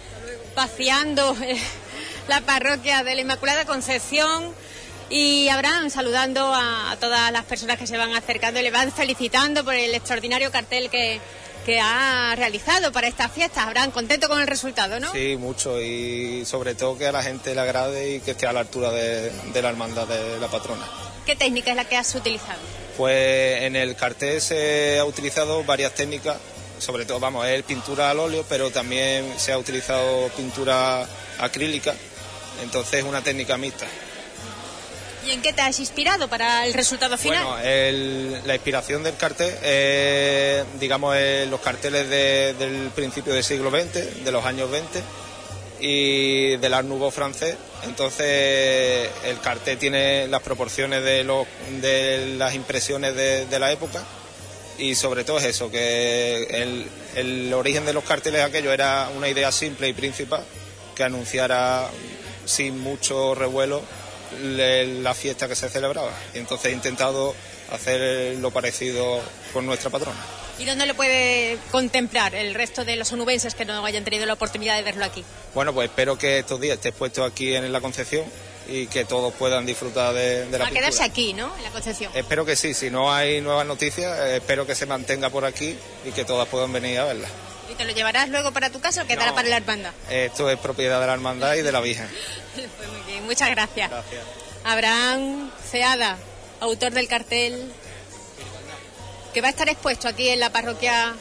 vaciando eh, la parroquia de la Inmaculada Concepción y habrán saludando a todas las personas que se van acercando y le van felicitando por el extraordinario cartel que, que ha realizado para estas fiestas. Habrán contento con el resultado, ¿no? Sí, mucho y sobre todo que a la gente le agrade y que esté a la altura de, de la hermandad de la patrona. ¿Qué técnica es la que has utilizado? Pues en el cartel se ha utilizado varias técnicas, sobre todo, vamos, es pintura al óleo, pero también se ha utilizado pintura acrílica, entonces es una técnica mixta. ¿Y en qué te has inspirado para el resultado final? Bueno, la inspiración del cartel, eh, digamos, los carteles de- del principio del siglo XX, de los años 20 y del Art Nouveau francés. Entonces, el cartel tiene las proporciones de, las impresiones de, la época y sobre todo es eso, que el, el origen de los carteles aquello era una idea simple y principal que anunciara sin mucho revuelo la fiesta que se celebraba. Y entonces he intentado hacer lo parecido con nuestra patrona. ¿Y dónde lo puede contemplar el resto de los onubenses que no hayan tenido la oportunidad de verlo aquí? Bueno, pues espero que estos días esté puesto aquí en la Concepción y que todos puedan disfrutar de, de la Va a quedarse aquí, ¿no? En la Concepción. Espero que sí, si no hay nuevas noticias, eh, espero que se mantenga por aquí y que todas puedan venir a verla. ¿Y te lo llevarás luego para tu casa o quedará No. para la hermandad? Esto es propiedad de la hermandad y de la Virgen. Pues muy bien, muchas gracias. Gracias. Abraham Ceada, autor del cartel, que va a estar expuesto aquí en la parroquia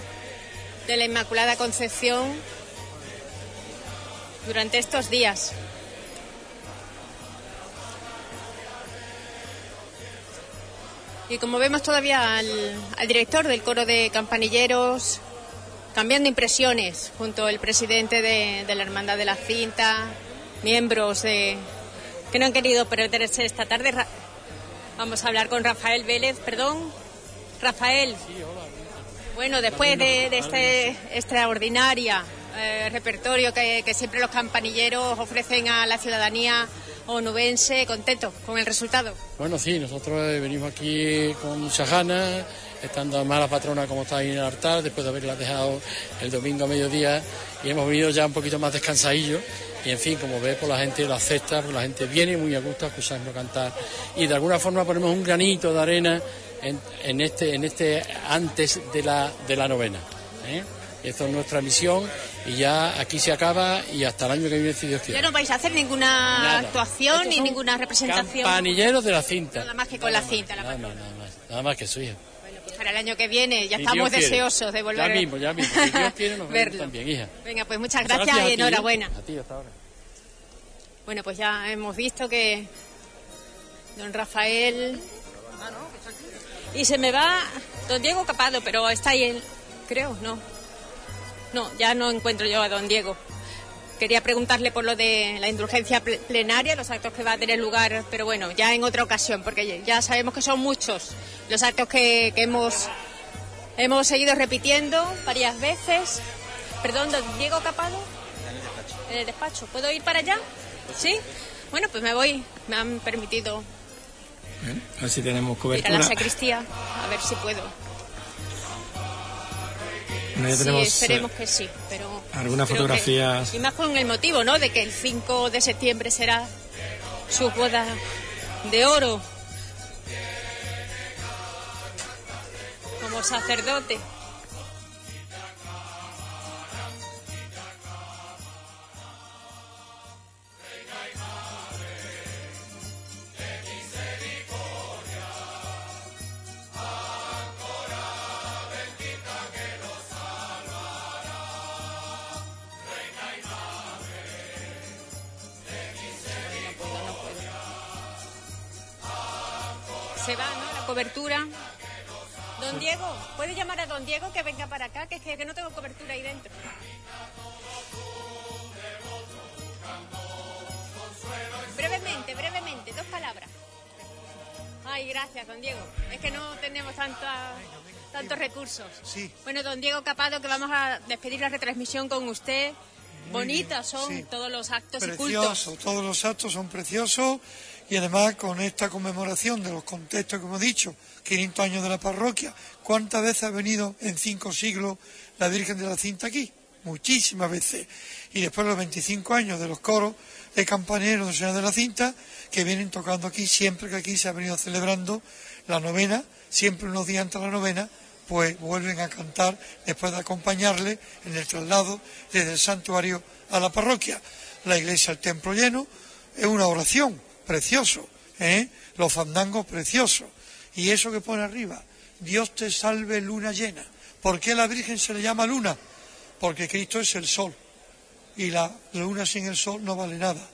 de la Inmaculada Concepción durante estos días. Y como vemos todavía al, al director del coro de campanilleros cambiando impresiones junto al presidente de, de la Hermandad de la Cinta, miembros de, que no han querido perderse esta tarde. Ra- Vamos a hablar con Rafael Vélez, perdón. Rafael. Bueno, después de, de este extraordinaria eh, repertorio que, que siempre los campanilleros ofrecen a la ciudadanía onubense, contento con el resultado. Bueno, sí, nosotros eh, venimos aquí con muchas ganas, estando además la patrona como está ahí en el altar, después de haberla dejado el domingo a mediodía, y hemos venido ya un poquito más descansadillos. Y en fin, como ves, pues la gente lo acepta, pues la gente viene muy a gusto a escucharnos cantar. Y de alguna forma ponemos un granito de arena en, en este, en este antes de la, de la novena. ¿eh? Esto es nuestra misión y ya aquí se acaba y hasta el año que viene, si Dios Ya quiere. no vais a hacer ninguna Nada. actuación Estos ni ninguna representación. Campanilleros de la cinta. Nada más que con la cinta. la Nada más, nada más, nada más que. Pues para el año que viene ya Si estamos deseosos de volver Ya mismo, ya mismo. Si Dios quiere, nos vemos verlo. también, hija. Venga, pues muchas gracias, y enhorabuena. A ti, hasta ahora. Bueno, pues ya hemos visto que don Rafael y se me va don Diego Capado, pero está ahí él, creo, no. No, ya no encuentro yo a don Diego. Quería preguntarle por lo de la indulgencia ple- plenaria, los actos que va a tener lugar, pero bueno, ya en otra ocasión, porque ya sabemos que son muchos los actos que, que hemos, hemos seguido repitiendo varias veces. Perdón, don Diego Capado. En el despacho. ¿Puedo ir para allá? ¿Sí? Bueno, pues me voy. Me han permitido Bien, A ver si tenemos ir a cobertura. la sacristía. A ver si puedo. Bueno, ya sí, tenemos, esperemos eh, que sí. Pero que- fotografías. y más con el motivo, ¿no? De que el 5 de septiembre será su boda de oro. Como sacerdote. Cobertura. Don Diego, ¿puede llamar a don Diego que venga para acá? Que, es que, que no tengo cobertura ahí dentro. Brevemente, brevemente, dos palabras. Ay, gracias, don Diego. Es que no tenemos tanta, tantos recursos. Sí. Bueno, don Diego Capado, que vamos a despedir la retransmisión con usted. Bonitas son sí. todos los actos y Precioso, cultos. todos los actos son preciosos y además con esta conmemoración de los contextos que hemos dicho, 500 años de la parroquia, ¿cuántas veces ha venido en cinco siglos la Virgen de la Cinta aquí? Muchísimas veces. Y después los 25 años de los coros de campaneros de Señor de la Cinta que vienen tocando aquí siempre que aquí se ha venido celebrando la novena, siempre unos días antes de la novena, pues vuelven a cantar después de acompañarle en el traslado desde el santuario a la parroquia. La iglesia, el templo lleno, es una oración, precioso, ¿eh? los fandangos preciosos. Y eso que pone arriba, Dios te salve luna llena. ¿Por qué a la Virgen se le llama luna? Porque Cristo es el sol. Y la luna sin el sol no vale nada.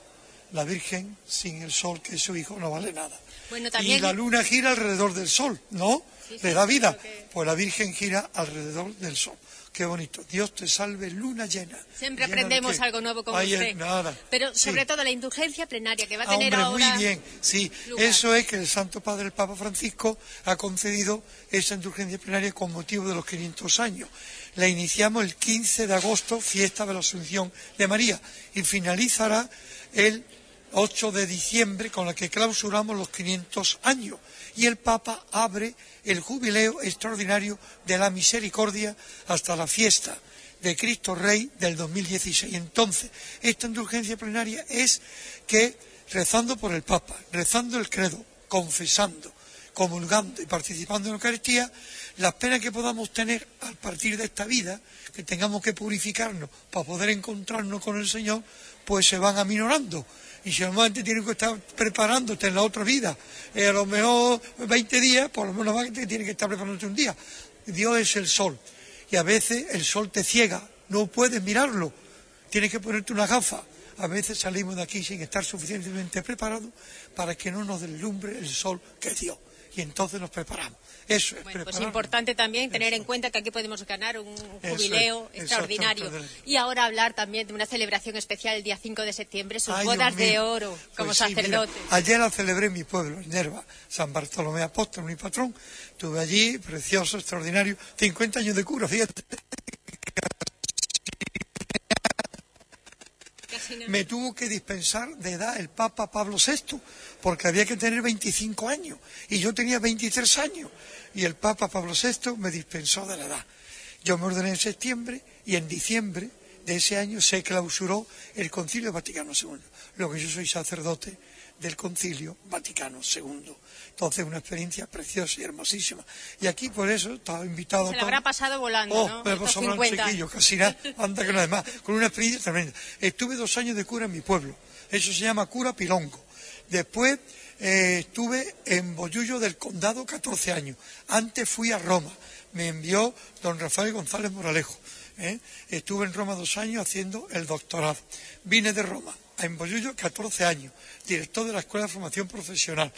La Virgen sin el sol, que es su hijo, no vale nada. Bueno, Y la luna gira alrededor del sol, ¿no? Sí, Le sí, da sí, vida. que- Pues la Virgen gira alrededor del sol. Qué bonito. Dios te salve, luna llena. siempre ¿Llena de aprendemos algo nuevo con Ay, usted. nada. Pero Sí. sobre todo la indulgencia plenaria que va a Ah, tener hombre, ahora. muy bien, sí. lugar. Eso es que el Santo Padre, el Papa Francisco, ha concedido esa indulgencia plenaria con motivo de los 500 años. La iniciamos el 15 de agosto, fiesta de la Asunción de María, y finalizará el 8 de diciembre, con la que clausuramos los 500 años. Y el Papa abre el jubileo extraordinario de la misericordia hasta la fiesta de Cristo Rey del 2016. Entonces, esta indulgencia plenaria es que rezando por el Papa, rezando el credo, confesando, comulgando y participando en la Eucaristía, las penas que podamos tener a partir de esta vida, que tengamos que purificarnos para poder encontrarnos con el Señor, pues se van aminorando. Y si normalmente tienes que estar preparándote en la otra vida, eh, a lo mejor 20 días, por lo menos tienes que estar preparándote un día. Dios es el sol. Y a veces el sol te ciega, no puedes mirarlo. Tienes que ponerte una gafa. A veces salimos de aquí sin estar suficientemente preparados para que no nos deslumbre el sol que es Dios. Y entonces nos preparamos. Eso es Pues prepararnos. importante también tener en cuenta que aquí podemos ganar un es, jubileo exactamente, extraordinario. Y ahora hablar también de una celebración especial el día 5 de septiembre, sus Ay, bodas de oro como Pues sí, mira, sacerdote. ayer la celebré en mi pueblo, en Nerva, San Bartolomé Apóstol, mi patrón. Estuve allí, precioso, extraordinario. 50 años de cura, fíjate. Me tuvo que dispensar de edad el Papa Pablo VI, porque había que tener 25 años, y yo tenía 23 años, y el Papa Pablo VI me dispensó de la edad. Yo me ordené en septiembre, y en diciembre de ese año se clausuró el Concilio Vaticano II, lo que yo soy sacerdote del Concilio Vaticano II. Entonces, una experiencia preciosa y hermosísima. Y aquí, por eso, estaba invitado Se le habrá pasado volando, Oh, ¿no? me Estos pasó un 50. chiquillo, casi nada, anda que no demás, con una experiencia tremenda. Estuve dos años de cura en mi pueblo, eso se llama cura pilongo. Después eh, estuve en Bollullo del Condado 14 años. Antes fui a Roma, me envió don Rafael González Moralejo. ¿eh? Estuve en Roma dos años haciendo el doctorado. Vine de Roma en Bollullo 14 años, director de la Escuela de Formación Profesional.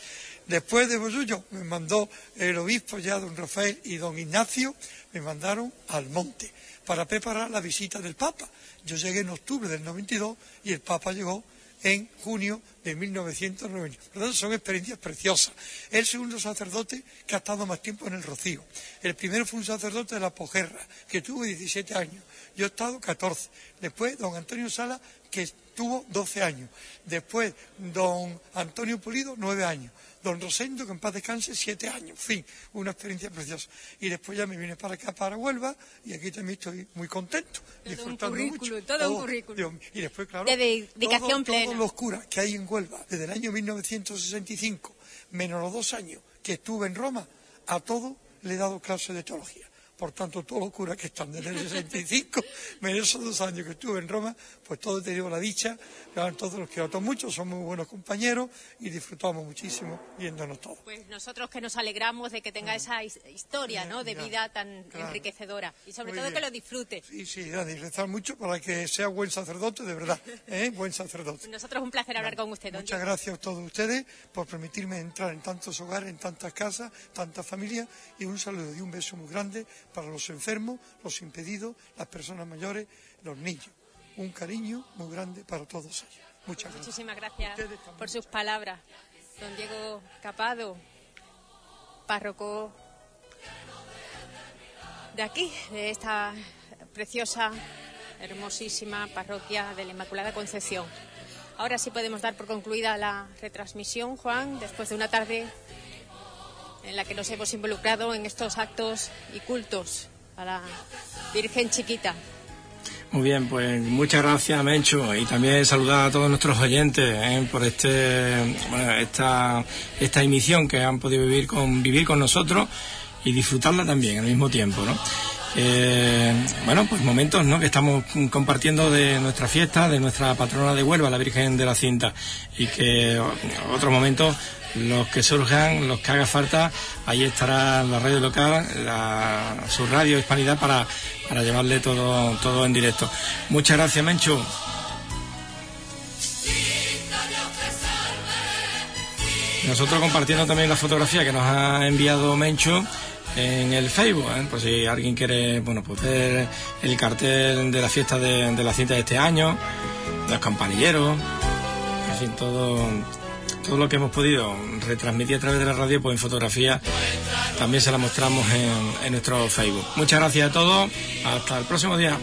Después de Bollullo me mandó el obispo ya, don Rafael y don Ignacio, me mandaron al monte para preparar la visita del Papa. Yo llegué en octubre del 92 y el Papa llegó en junio de 1990. Por lo tanto, son experiencias preciosas. El segundo sacerdote que ha estado más tiempo en el Rocío. El primero fue un sacerdote de la Pojerra, que tuvo 17 años. Yo he estado 14. Después, don Antonio Sala, que tuvo 12 años. Después, don Antonio Pulido, 9 años. Don Rosendo, que en paz descanse, 7 años. En fin, una experiencia preciosa. Y después ya me vine para acá, para Huelva, y aquí también estoy muy contento, disfrutando currículum, mucho. todo un Oh, mío. Y después, claro, De dedicación todo- plena. todos los curas que hay en Huelva desde el año 1965, menos los dos años que estuve en Roma, a todos le he dado clases de teología. Por tanto, todos los curas que están desde el 65, menos esos dos años que estuve en Roma, pues todos he tenido la dicha, todos los quiero todos mucho, son muy buenos compañeros y disfrutamos muchísimo viéndonos todos. Pues nosotros que nos alegramos de que tenga esa his- historia ¿no? de vida tan claro. enriquecedora y sobre Muy todo que bien. lo disfrute. Sí, sí, y rezar mucho para que sea buen sacerdote, de verdad, ¿eh? buen sacerdote. Nosotros un placer hablar con usted, don Muchas Diego. gracias a todos ustedes por permitirme entrar en tantos hogares, en tantas casas, tantas familias y un saludo y un beso muy grande para los enfermos, los impedidos, las personas mayores, los niños. Un cariño muy grande para todos ellos. Muchas gracias. Muchísimas gracias por sus palabras. Don Diego Capado, párroco de aquí, de esta preciosa hermosísima parroquia de la Inmaculada Concepción. Ahora sí podemos dar por concluida la retransmisión, Juan, después de una tarde en la que nos hemos involucrado en estos actos y cultos a la Virgen Chiquita. Muy bien, pues muchas gracias, Mencho, y también saludar a todos nuestros oyentes ¿eh? por este, esta, esta emisión que han podido vivir con, vivir con nosotros y disfrutarla también al mismo tiempo, ¿no? Eh, bueno, pues momentos ¿no? que estamos compartiendo de nuestra fiesta, de nuestra patrona de Huelva, la Virgen de la Cinta, y que otros momentos, los que surjan, los que haga falta, ahí estará la radio local, la, su radio Hispanidad para, para llevarle todo, todo en directo. Muchas gracias, Mencho. Nosotros compartiendo también la fotografía que nos ha enviado Mencho en el Facebook, ¿eh? si alguien quiere bueno, pues el cartel de la fiesta de, de la cinta de este año, los campanilleros, en fin, todo, todo lo que hemos podido retransmitir a través de la radio, pues en fotografía también se la mostramos en, nuestro Facebook. Muchas gracias a todos, hasta el próximo día.